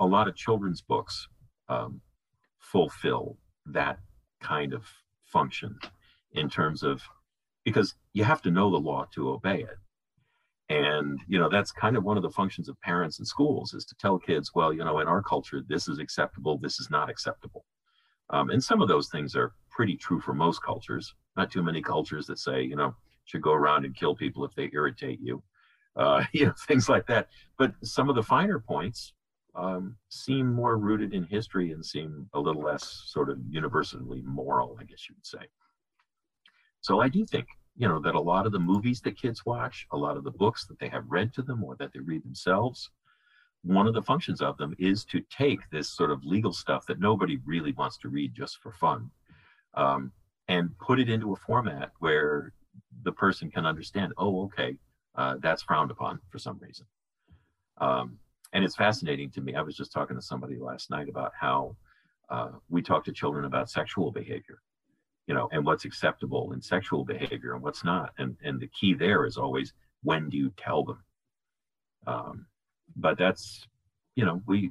a lot of children's books um, fulfill that kind of function in terms of because you have to know the law to obey it and you know that's kind of one of the functions of parents and schools is to tell kids well you know in our culture this is acceptable this is not acceptable um, and some of those things are pretty true for most cultures. Not too many cultures that say, you know, should go around and kill people if they irritate you, uh, you know, things like that. But some of the finer points um, seem more rooted in history and seem a little less sort of universally moral, I guess you would say. So I do think, you know, that a lot of the movies that kids watch, a lot of the books that they have read to them or that they read themselves, one of the functions of them is to take this sort of legal stuff that nobody really wants to read just for fun um, and put it into a format where the person can understand, oh, okay, uh, that's frowned upon for some reason. Um, and it's fascinating to me. I was just talking to somebody last night about how uh, we talk to children about sexual behavior, you know, and what's acceptable in sexual behavior and what's not. And and the key there is always when do you tell them? Um, but that's, you know, we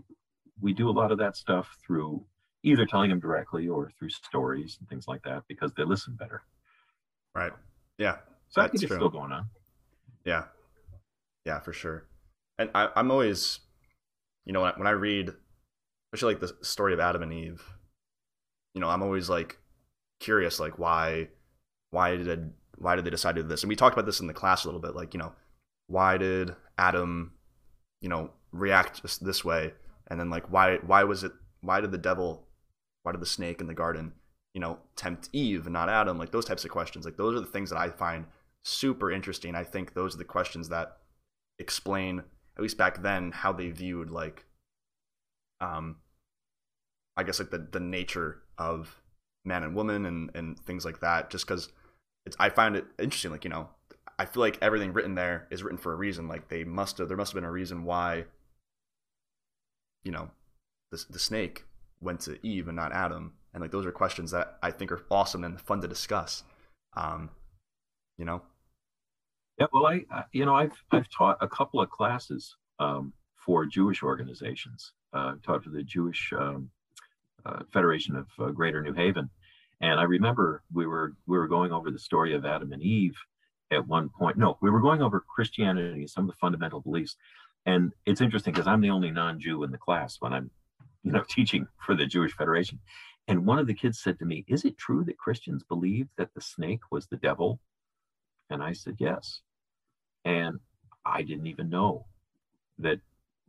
we do a lot of that stuff through either telling them directly or through stories and things like that because they listen better. Right. Yeah. So I think it's still going on. Yeah. Yeah, for sure. And I, I'm always, you know, when I read, especially like the story of Adam and Eve, you know, I'm always like curious, like why, why did, why did they decide to do this? And we talked about this in the class a little bit, like, you know, why did Adam, you know, react this, way? And then like, why, why was it, why did the devil, why did the snake in the garden, you know, tempt Eve and not Adam? Like those types of questions. Like those are the things that I find super interesting. I think those are the questions that explain, at least back then, how they viewed like, um, I guess like the the nature of man and woman and and things like that. Just because it's, I find it interesting. Like you know, I feel like everything written there is written for a reason. Like they must have, there must have been a reason why, you know, the the snake went to Eve and not Adam. And like those are questions that I think are awesome and fun to discuss. Um, you know. Yeah, well, I, you know, I've I've taught a couple of classes um, for Jewish organizations. Uh, I've taught for the Jewish um, uh, Federation of uh, Greater New Haven, and I remember we were we were going over the story of Adam and Eve at one point. No, we were going over Christianity, and some of the fundamental beliefs, and it's interesting because I'm the only non-Jew in the class when I'm, you know, teaching for the Jewish Federation. And one of the kids said to me, "Is it true that Christians believe that the snake was the devil?" And I said, "Yes." And I didn't even know that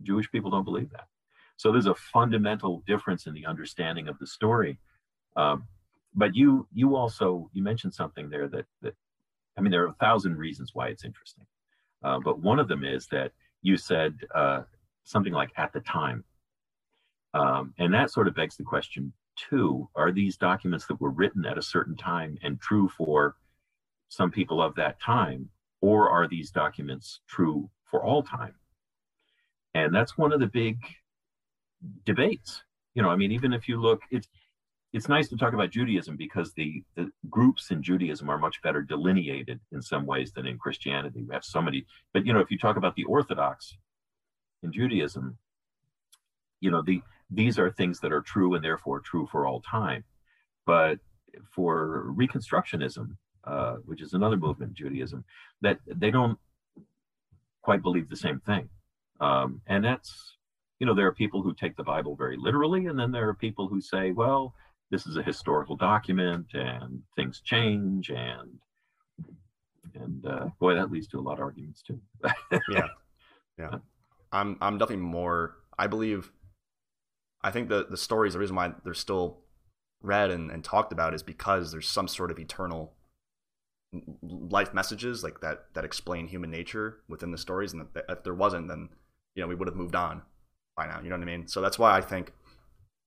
Jewish people don't believe that. So there's a fundamental difference in the understanding of the story. Um, but you you also you mentioned something there that that I mean there are a thousand reasons why it's interesting, uh, but one of them is that you said uh, something like at the time, um, and that sort of begs the question too: Are these documents that were written at a certain time and true for some people of that time, or are these documents true for all time? And that's one of the big debates. You know, I mean, even if you look, it's it's nice to talk about Judaism because the, the groups in Judaism are much better delineated in some ways than in Christianity. We have so many, but you know, if you talk about the Orthodox in Judaism, you know, the these are things that are true and therefore true for all time. But for Reconstructionism, uh, which is another movement in Judaism, that they don't quite believe the same thing. Um, and that's, you know, there are people who take the Bible very literally, and then there are people who say, well, this is a historical document and things change and and uh, boy that leads to a lot of arguments too. Yeah. Yeah. I'm i'm definitely more i believe i think the the stories the reason why they're still read and, and talked about is because there's some sort of eternal life messages like that that explain human nature within the stories and if there wasn't then you know we would have moved on by now you know what i mean? So that's why i think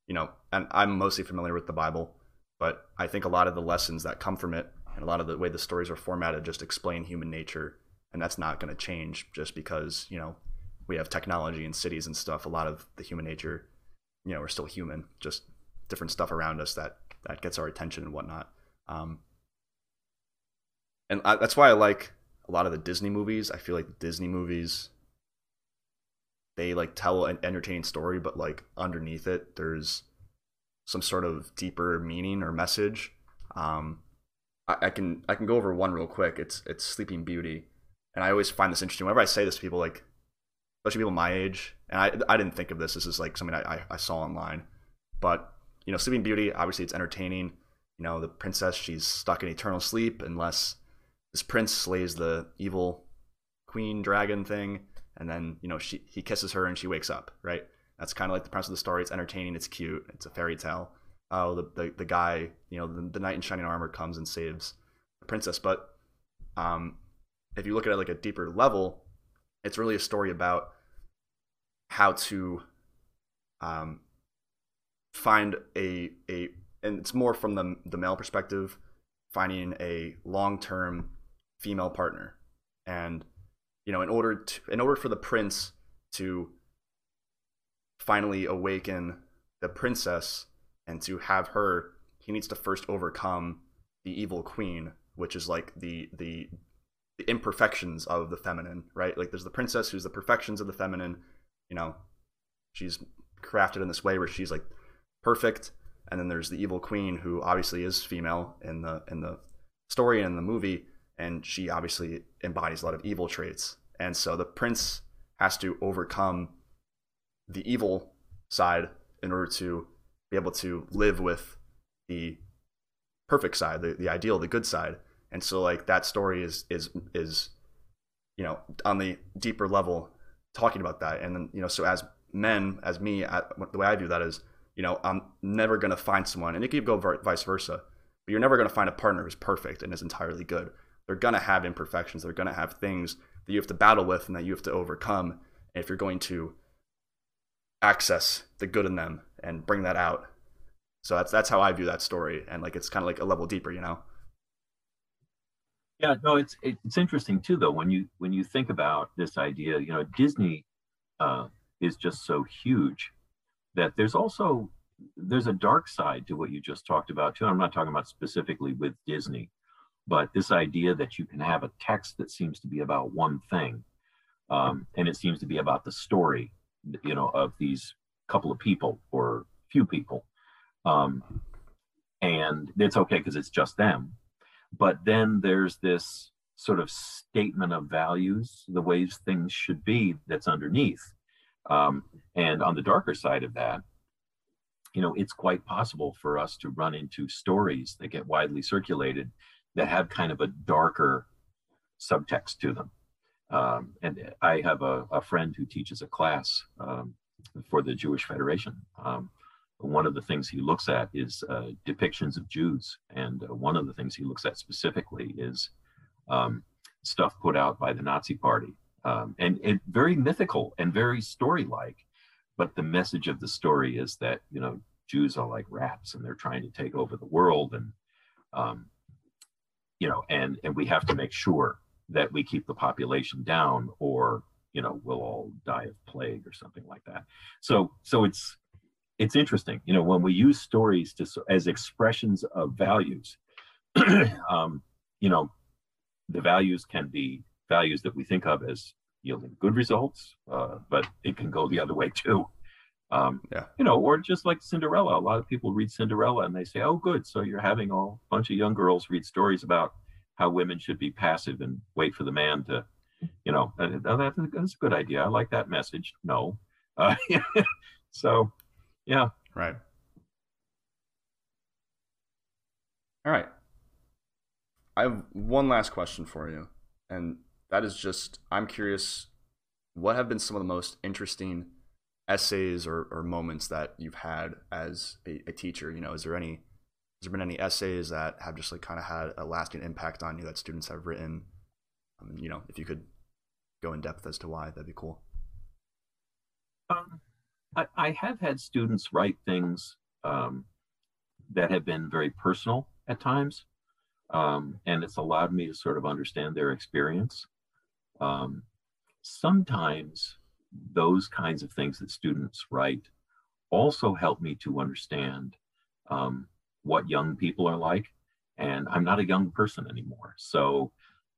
you know and i'm mostly familiar with the bible but i think a lot of the lessons that come from it and a lot of the way the stories are formatted just explain human nature and that's not going to change just because you know we have technology and cities and stuff. A lot of the human nature you know we're still human just different stuff around us that that gets our attention and whatnot. Um, and I, that's why I like a lot of the Disney movies. I feel like Disney movies they like tell an entertaining story, but like underneath it, there's some sort of deeper meaning or message. Um, I, I can I can go over one real quick. It's it's Sleeping Beauty, and I always find this interesting. Whenever I say this to people, like especially people my age, and I I didn't think of this. This is like something I, I, I saw online, but you know, Sleeping Beauty. Obviously, it's entertaining. You know, the princess she's stuck in eternal sleep unless this prince slays the evil queen dragon thing, and then you know she he kisses her and she wakes up. Right. That's kind of like the premise of the story. It's entertaining. It's cute. It's a fairy tale. Oh, the, the, the guy, you know, the, the knight in shining armor comes and saves the princess. But um, if you look at it like a deeper level, it's really a story about how to um, find a a and it's more from the the male perspective, finding a long term female partner, and you know in order to in order for the prince to finally awaken the princess and to have her, he needs to first overcome the evil queen, which is like the the the imperfections of the feminine, right? Like there's the princess who's the perfections of the feminine, you know, she's crafted in this way where she's like perfect and then there's the evil queen who obviously is female in the in the story and in the movie and she obviously embodies a lot of evil traits and so the prince has to overcome the evil side in order to be able to live with the perfect side the, the ideal the good side. And so like that story is is is you know on the deeper level talking about that. And then you know so as men as me I, the way i do that is you know i'm never to find someone and it could go vice versa but you're never to find a partner who's perfect and is entirely good. They're to have imperfections. They're to have things that you have to battle with and that you have to overcome if you're going to access the good in them and bring that out so that's that's how i view that story and like it's kind of like a level deeper you know yeah, no, it's it's interesting too, though. When you when you think about this idea, you know, Disney uh, is just so huge that there's also there's a dark side to what you just talked about too. I'm not talking about specifically with Disney, but this idea that you can have a text that seems to be about one thing, um, and it seems to be about the story, you know, of these couple of people or few people, um, and it's okay because it's just them but then there's this sort of statement of values, the ways things should be that's underneath. Um, and on the darker side of that, you know, it's quite possible for us to run into stories that get widely circulated that have kind of a darker subtext to them. Um, and I have a, a, friend who teaches a class um, for the Jewish Federation. Um, one of the things he looks at is uh, depictions of Jews. And uh, one of the things he looks at specifically is um, stuff put out by the Nazi Party. Um, and it very mythical and very story like. But the message of the story is that, you know, Jews are like rats and they're trying to take over the world. And, um, you know, and, and we have to make sure that we keep the population down or, you know, we'll all die of plague or something like that. So, so it's, it's interesting, you know, when we use stories to as expressions of values, um, you know, the values can be values that we think of as yielding good results, uh, but it can go the other way too. Um, yeah. You know, or just like Cinderella. A lot of people read Cinderella and they say, "Oh, good, so you're having a bunch of young girls read stories about how women should be passive and wait for the man to, you know, oh, that's a good idea. I like that message." No, uh, so yeah. Right. All right. I have one last question for you, and that is just I'm curious what have been some of the most interesting essays or, or moments that you've had as a, a teacher? You know, is there any has there been any essays that have just like kind of had a lasting impact on you that students have written? Um, you know, if you could go in depth as to why, that'd be cool. Um, I, I have had students write things um, that have been very personal at times, um, and it's allowed me to sort of understand their experience. Um, sometimes those kinds of things that students write also help me to understand um, what young people are like. And I'm not a young person anymore. So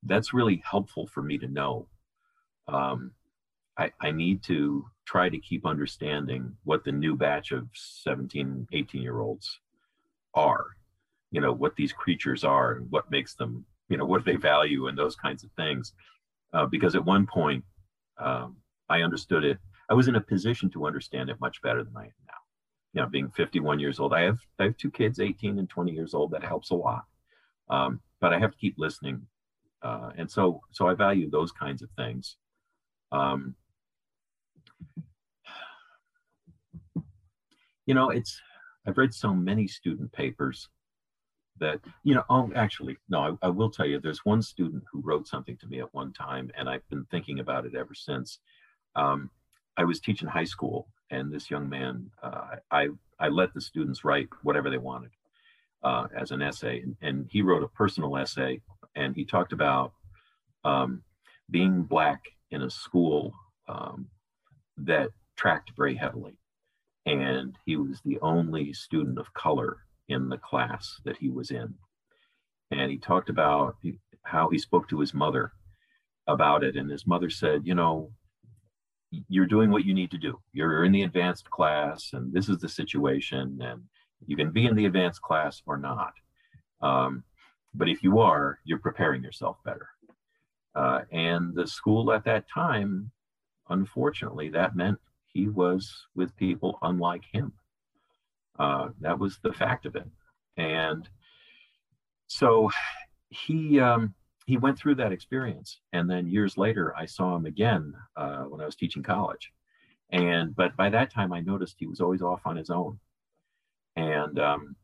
that's really helpful for me to know. Um, I, I need to try to keep understanding what the new batch of 17, 18 year olds are, you know, what these creatures are and what makes them, you know, what they value and those kinds of things. Uh, because at one point, um, I understood it. I was in a position to understand it much better than I am now. You know, being 51 years old, I have I have two kids, 18 and 20 years old. That helps a lot. Um, but I have to keep listening uh, and so so I value those kinds of things. Um, you know, it's I've read so many student papers that you know oh actually no I, I, will tell you there's one student who wrote something to me at one time and i've been thinking about it ever since um, i was teaching high school and this young man uh, i i let the students write whatever they wanted uh, as an essay and, and, he wrote a personal essay and he talked about um, being black in a school um, that tracked very heavily and he was the only student of color in the class that he was in. And he talked about how he spoke to his mother about it. And his mother said, You know, you're doing what you need to do. You're in the advanced class, and this is the situation, and you can be in the advanced class or not. Um, but if you are, you're preparing yourself better. Uh, and the school at that time, unfortunately, that meant he was with people unlike him. Uh, that was the fact of it. And so he um, he went through that experience, and then years later, I saw him again uh, when I was teaching college. And but by that time, I noticed he was always off on his own. And um,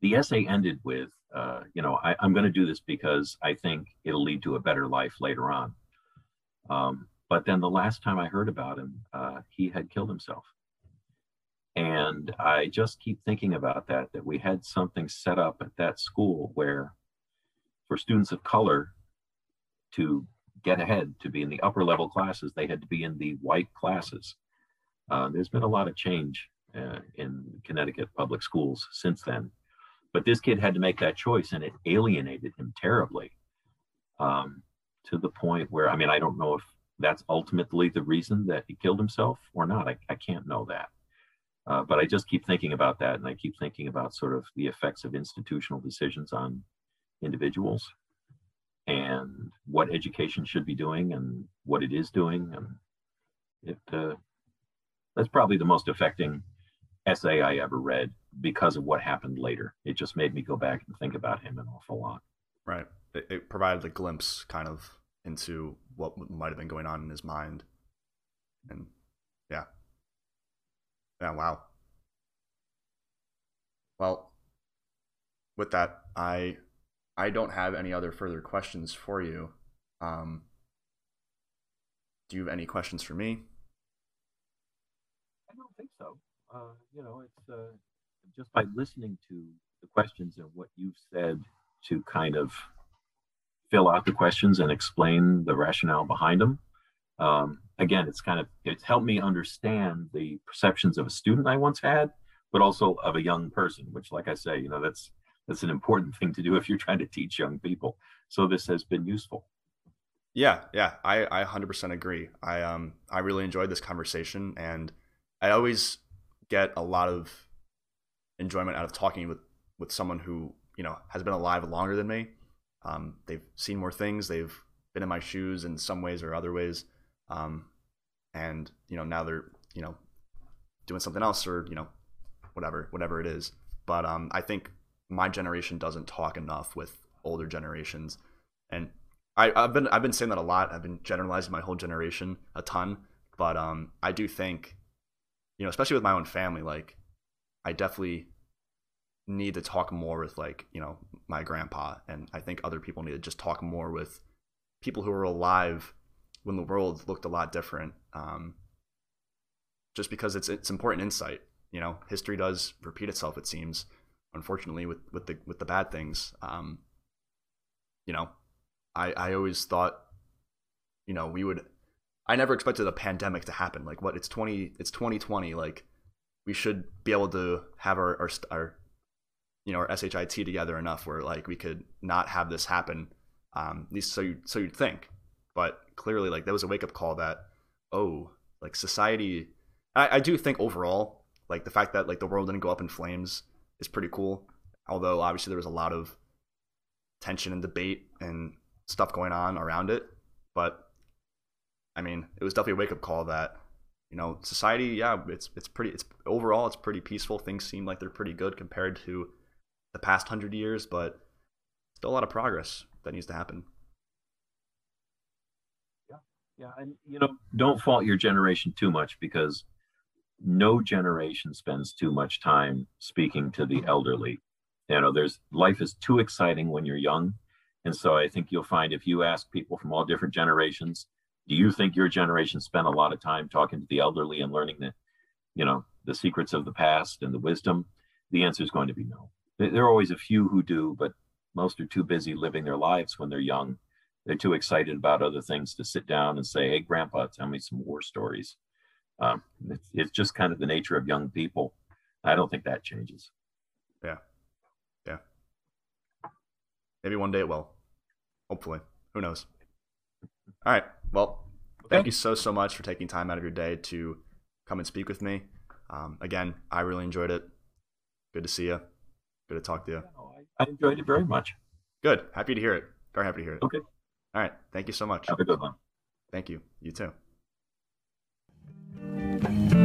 the essay ended with, uh, you know, I, am going to do this because I think it'll lead to a better life later on. Um, but then the last time I heard about him, uh, he had killed himself. And I just keep thinking about that, that we had something set up at that school where for students of color to get ahead, to be in the upper level classes, they had to be in the white classes. Uh, there's been a lot of change uh, in Connecticut public schools since then. But this kid had to make that choice and it alienated him terribly um, to the point where, I mean, I don't know if that's ultimately the reason that he killed himself or not. I, I can't know that. Uh, but I just keep thinking about that, and I keep thinking about sort of the effects of institutional decisions on individuals and what education should be doing and what it is doing. And it uh, that's probably the most affecting essay I ever read because of what happened later. It just made me go back and think about him an awful lot. Right. It, it provided a glimpse kind of into what might have been going on in his mind. And yeah, yeah, wow. Well, with that, I I don't have any other further questions for you. Um, do you have any questions for me? I don't think so. Uh, you know, it's uh, just by listening to the questions and what you've said to kind of fill out the questions and explain the rationale behind them um, again, it's kind of it's helped me understand the perceptions of a student I once had, but also of a young person. Which, like I say, you know, that's that's an important thing to do if you're trying to teach young people. So this has been useful. Yeah, yeah, I I 100% agree. I um I really enjoyed this conversation, and I always get a lot of enjoyment out of talking with with someone who you know has been alive longer than me. Um, they've seen more things. They've been in my shoes in some ways or other ways um, and you know now they're you know doing something else or you know whatever whatever it is. But um, I think my generation doesn't talk enough with older generations, and I, have been I've been saying that a lot. I've been generalizing my whole generation a ton, but um, I do think, you know, especially with my own family, like I definitely need to talk more with like you know my grandpa, and I think other people need to just talk more with people who are alive when the world looked a lot different. Um, just because it's it's important insight. You know, history does repeat itself. It seems, unfortunately, with with the with the bad things. Um, you know, I I always thought, you know, we would. I never expected a pandemic to happen. Like what? It's twenty. It's twenty twenty. Like we should be able to have our our, our you know our shit together enough where like we could not have this happen. Um, at least so you so you'd think but clearly like that was a wake up call that oh like society I, I do think overall like the fact that like the world didn't go up in flames is pretty cool. Although obviously there was a lot of tension and debate and stuff going on around it. But i mean it was definitely a wake up call that you know society yeah it's it's pretty it's overall it's pretty peaceful. Things seem like they're pretty good compared to the past 100 years but still a lot of progress that needs to happen. Yeah, yeah, and you know, don't fault your generation too much because no generation spends too much time speaking to the mm-hmm. elderly. You know, there's life is too exciting when you're young. And so I think you'll find if you ask people from all different generations, do you think your generation spent a lot of time talking to the elderly and learning the, you know, the secrets of the past and the wisdom? The answer is going to be no. There are always a few who do, but most are too busy living their lives when they're young. They're too excited about other things to sit down and say, "Hey, Grandpa, tell me some war stories." Um, it's, it's just kind of the nature of young people. I don't think that changes. Yeah, yeah. Maybe one day it will. Hopefully, who knows? All right. Well, okay. thank you so so much for taking time out of your day to come and speak with me. Um, again, I really enjoyed it. Good to see you. Good to talk to you. I enjoyed it very much. Good. Happy to hear it. Very happy to hear it. Okay. All right. Thank you so much. Have a good one. Thank you. You too. Thank you.